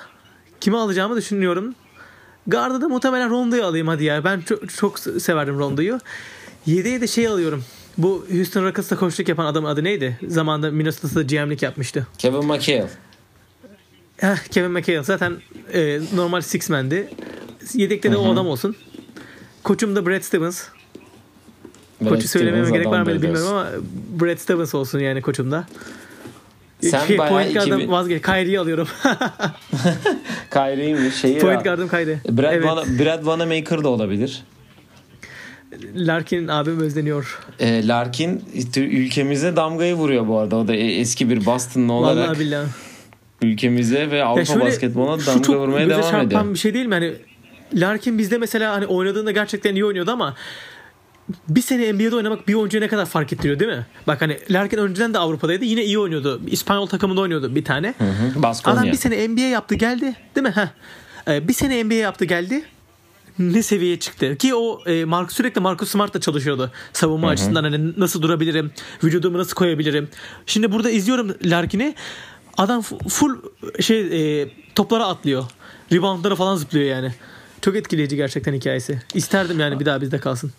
kimi alacağımı düşünüyorum. Garda da muhtemelen Rondo'yu alayım hadi ya. Ben çok, çok severdim Rondo'yu. 7'ye de şey alıyorum. Bu Houston Rockets'ta koçluk yapan adamın adı neydi? Zamanında Minnesota'da GM'lik yapmıştı. Kevin McHale. Heh, Kevin McHale zaten e, normal six man'di. Yedekte de o adam olsun. Koçum da Brad Stevens. Brad Koçu söylememe gerek var adamdır bilmiyorum ama Brad Stevens olsun yani koçumda. Sen Şey, bayağı point guard'dan 2000 vazgeç. Kyrie'yi alıyorum. <laughs> Kyrie'ymiş. Şeyi point guard'ım Kyrie. Brad, evet. Van- Brad Vanamaker da olabilir. Larkin abim özleniyor. E, Larkin ülkemize damgayı vuruyor bu arada. O da e- eski bir Boston'lı olarak. Vallahi billahi. ülkemize ve Avrupa şöyle, basketboluna şu damga çok vurmaya devam çarpan ediyor. bir şey değil mi? Hani Larkin bizde mesela hani oynadığında gerçekten iyi oynuyordu ama bir sene NBA'de oynamak bir oyuncuya ne kadar fark ettiriyor değil mi? Bak hani Larkin önceden de Avrupa'daydı. Yine iyi oynuyordu. İspanyol takımında oynuyordu bir tane. Hı hı. Baskonya. Adam bir sene NBA yaptı geldi. Değil mi? Heh. Ee, bir sene NBA yaptı geldi. Ne seviyeye çıktı ki o e, Mark sürekli Marcus Smart'la çalışıyordu savunma açısından hani nasıl durabilirim vücudumu nasıl koyabilirim şimdi burada izliyorum Larkin'i adam full şey e, toplara atlıyor reboundlara falan zıplıyor yani çok etkileyici gerçekten hikayesi isterdim yani bir daha bizde kalsın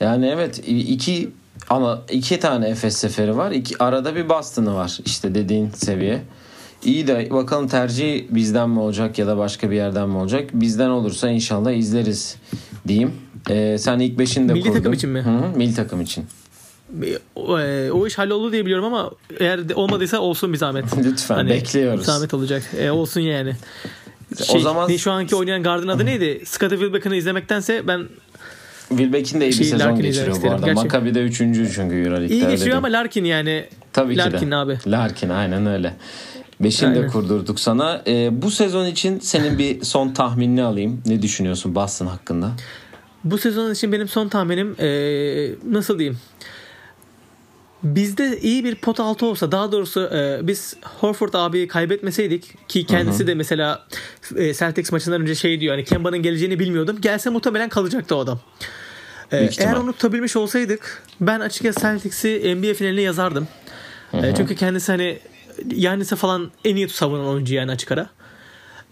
Yani evet iki ama iki tane Efes seferi var. İki, arada bir Boston'ı var. İşte dediğin seviye. İyi de bakalım tercih bizden mi olacak ya da başka bir yerden mi olacak? Bizden olursa inşallah izleriz diyeyim. Ee, sen ilk beşini de Milli kurdun. takım için mi? Hı hı, milli takım için. O, e, o iş halloldu diye biliyorum ama eğer olmadıysa olsun bir zahmet <laughs> Lütfen Hani bekliyoruz. Zahmet olacak. E, olsun yani. O Şey, zaman ne, şu anki oynayan gardın adı neydi? Scottie Wilbeck'ını izlemektense ben Wilbeck'in de iyi bir Şey, sezon geçiriyor bu arada. isterim. Gerçi- Maccabi'de üçüncü çünkü Euroleague'de. iyi diyeyim. ama Larkin yani Tabii ki Larkin de. abi. Larkin aynen öyle. Beşini de kurdurduk sana. Ee, bu sezon için senin bir son tahminini alayım. Ne düşünüyorsun Boston hakkında? bu sezon için benim son tahminim e, nasıl diyeyim? Bizde iyi bir pot altı olsa daha doğrusu e, biz Horford abiyi kaybetmeseydik ki kendisi de mesela e, Celtics maçından önce şey diyor hani Kemba'nın geleceğini bilmiyordum. Gelse muhtemelen kalacaktı o adam. E, eğer onu tutabilmiş olsaydık ben açıkçası Celtics'i NBA finaline yazardım. E, çünkü kendisi hani Yannis'e falan en iyi savunan oyuncu yani açık ara.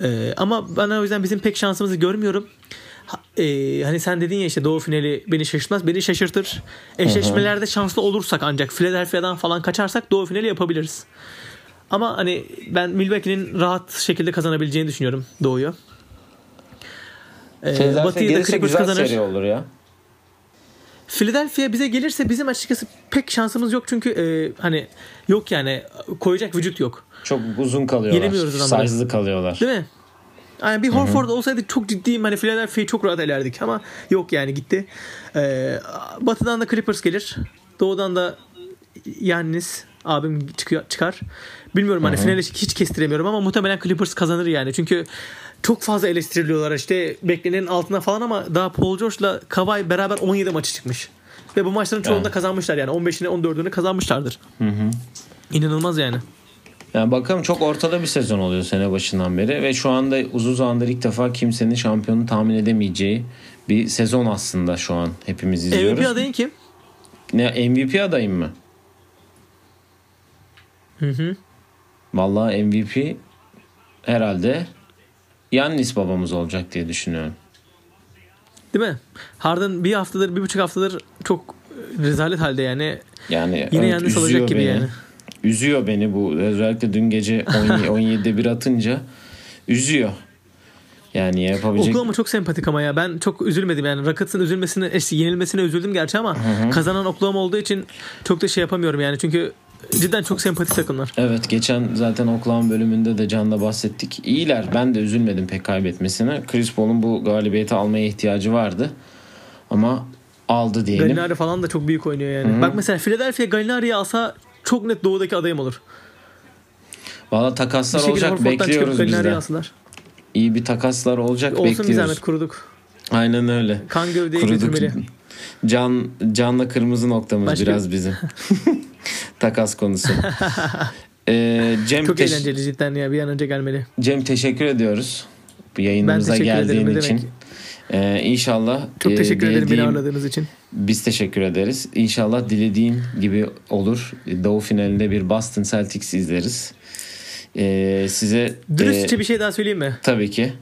E, ama ben o yüzden bizim pek şansımızı görmüyorum. E, hani sen dedin ya işte Doğu finali beni şaşırtmaz. Beni şaşırtır. Eşleşmelerde şanslı olursak ancak Philadelphia'dan falan kaçarsak Doğu finali yapabiliriz. Ama hani ben Milwaukee'nin rahat şekilde kazanabileceğini düşünüyorum Doğu'yu. E, Philadelphia Batı'yı da Clippers kazanır. seri olur ya. Philadelphia bize gelirse bizim açıkçası pek şansımız yok çünkü e, hani yok yani koyacak vücut yok. Çok uzun kalıyorlar. Yenemiyoruz adamları. Size'lı kalıyorlar. Değil mi? Yani bir Horford olsaydı çok ciddiyim hani Philadelphia'yı çok rahat elerdik ama yok yani gitti. Ee, batı'dan da Clippers gelir. Doğudan da Yannis abim çıkıyor, çıkar. Bilmiyorum hani finali hiç kestiremiyorum ama muhtemelen Clippers kazanır yani. Çünkü çok fazla eleştiriliyorlar işte beklenenin altına falan ama daha Paul George'la Kawhi beraber 17 maçı çıkmış. Ve bu maçların çoğunda Evet. kazanmışlar yani 15'ine 14'ünü kazanmışlardır. İnanılmaz yani. Yani bakalım çok ortada bir sezon oluyor sene başından beri ve şu anda uzun zamandır ilk defa kimsenin şampiyonu tahmin edemeyeceği bir sezon aslında şu an hepimiz izliyoruz. MVP adayın kim? Ne MVP adayım mı? Hı hı. Vallahi MVP herhalde Yannis babamız olacak diye düşünüyorum. Değil mi? Harden bir haftadır, bir buçuk haftadır çok rezalet halde yani. Yani Yine evet, Yannis üzüyor alacak gibi beni. yani. Üzüyor beni bu. Özellikle dün gece 17 17'de <laughs> bir atınca üzüyor. Yani yapabilecek Oklahoma çok sempatik ama ya. Ben çok üzülmedim yani. Rockets'ın üzülmesine, eş- yenilmesine üzüldüm gerçi ama kazanan Oklahoma olduğu için çok da şey yapamıyorum yani. Çünkü cidden çok sempatik takımlar. Evet geçen zaten Oklahoma bölümünde de Can'da bahsettik. İyiler. Ben de üzülmedim pek kaybetmesine. Chris Paul'un bu galibiyeti almaya ihtiyacı vardı. Ama aldı diyelim. Gallinari falan da çok büyük oynuyor yani. Bak mesela Philadelphia Gallinari'yi alsa çok net doğudaki adayım olur. Valla Bir takaslar olacak bekliyoruz biz de. İyi bir takaslar olacak Olsun bir bekliyoruz. zahmet kuruduk. Aynen öyle. Kan gövdeye Kuruduk. götürmeli. Can canla kırmızı noktamız Başka- biraz bizim. <laughs> Takas konusu. <laughs> Ee, Cem, Çok eğlenceli cidden ya. Bir an önce gelmeli. Cem teşekkür ediyoruz. Bu yayınımıza geldiğin ederim, için. demek. Ee, inşallah Çok e, teşekkür ederim beni dilediğim- ağırladığınız için. Biz teşekkür ederiz. İnşallah dilediğin gibi olur. Doğu finalinde bir Boston Celtics izleriz. Ee, size Dürüstçe e, bir şey daha söyleyeyim mi? tabii ki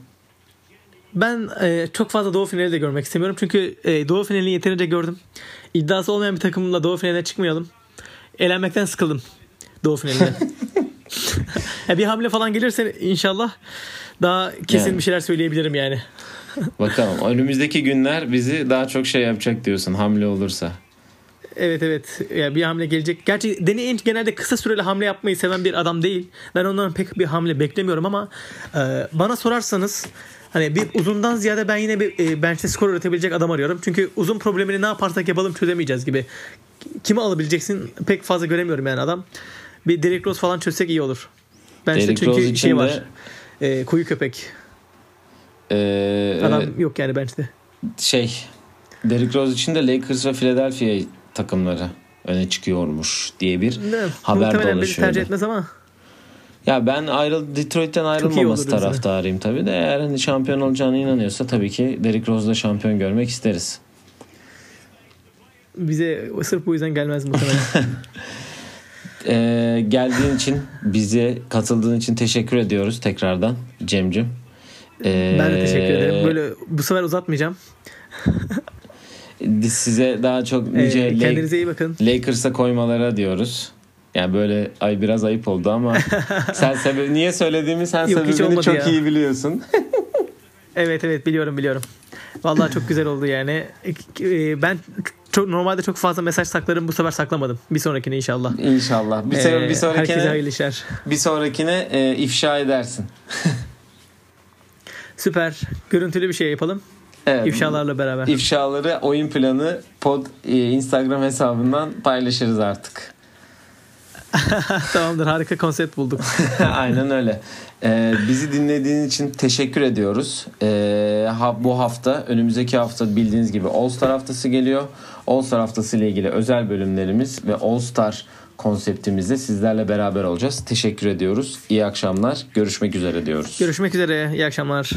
Ben e, çok fazla Doğu finali de görmek istemiyorum. Çünkü e, Doğu finalini yeterince gördüm. İddiası olmayan bir takımla Doğu finaline çıkmayalım. Elenmekten sıkıldım Doğu finalinde. <laughs> <laughs> Ya bir hamle falan gelirse inşallah daha kesin Yani. bir şeyler söyleyebilirim yani. <laughs> bakalım. Önümüzdeki günler bizi daha çok şey yapacak diyorsun hamle olursa. Evet evet ya bir hamle gelecek. Gerçi Danny Ainge genelde kısa süreli hamle yapmayı seven bir adam değil. Ben ondan pek bir hamle beklemiyorum ama e, bana sorarsanız hani bir uzundan ziyade ben yine bir e, bench'te skor üretebilecek adam arıyorum. Çünkü uzun problemini ne yaparsak yapalım çözemeyeceğiz gibi. Kimi alabileceksin pek fazla göremiyorum yani adam. Bir Derrick Rose falan çözsek iyi olur. Bench'te çünkü Rose şey de- var. E, kuyu köpek. Ee, Adam yok yani bench'te. şey Derrick Rose için de Lakers ve Philadelphia takımları öne çıkıyormuş diye bir Ne, Haber muhtemelen beni dolaşıyordu. tercih etmez ama Ya ben ayrıl Detroit'ten ayrılmaması taraftarıyım tabii de eğer hani şampiyon olacağına inanıyorsa tabii ki Derrick Rose'da şampiyon görmek isteriz. bize sırf bu yüzden gelmez muhtemelen. <laughs> Ee, geldiğin için bize katıldığın için teşekkür ediyoruz tekrardan Cem'cim. Ee, ben de teşekkür ederim. Böyle bu sefer uzatmayacağım. size daha çok Ee, nice Lak- kendinize iyi bakın. Lakers'a koymalara diyoruz. Yani böyle ay biraz ayıp oldu ama <laughs> sen sebebi niye söylediğimi sen Yok, sebebini çok ya. iyi biliyorsun. <laughs> Evet evet biliyorum biliyorum. Vallahi çok güzel oldu yani. Ee, Ben çok normalde çok fazla mesaj saklarım bu sefer saklamadım. Bir sonrakine inşallah. İnşallah. Bir, Ee, bir sonrakine Herkese hayırlı işler. bir sonrakine e, ifşa edersin. <laughs> Süper. Görüntülü bir şey yapalım. Evet. İfşalarla beraber. İfşaları oyun planı pod e, Instagram hesabından paylaşırız artık. <laughs> Tamamdır harika konsept bulduk. <laughs> Aynen öyle. Ee, bizi dinlediğin için teşekkür ediyoruz. Ee, ha, bu hafta önümüzdeki hafta bildiğiniz gibi All Star haftası geliyor. All Star haftası ile ilgili özel bölümlerimiz ve All Star konseptimizde sizlerle beraber olacağız. Teşekkür ediyoruz. İyi akşamlar. Görüşmek üzere diyoruz. Görüşmek üzere. İyi akşamlar.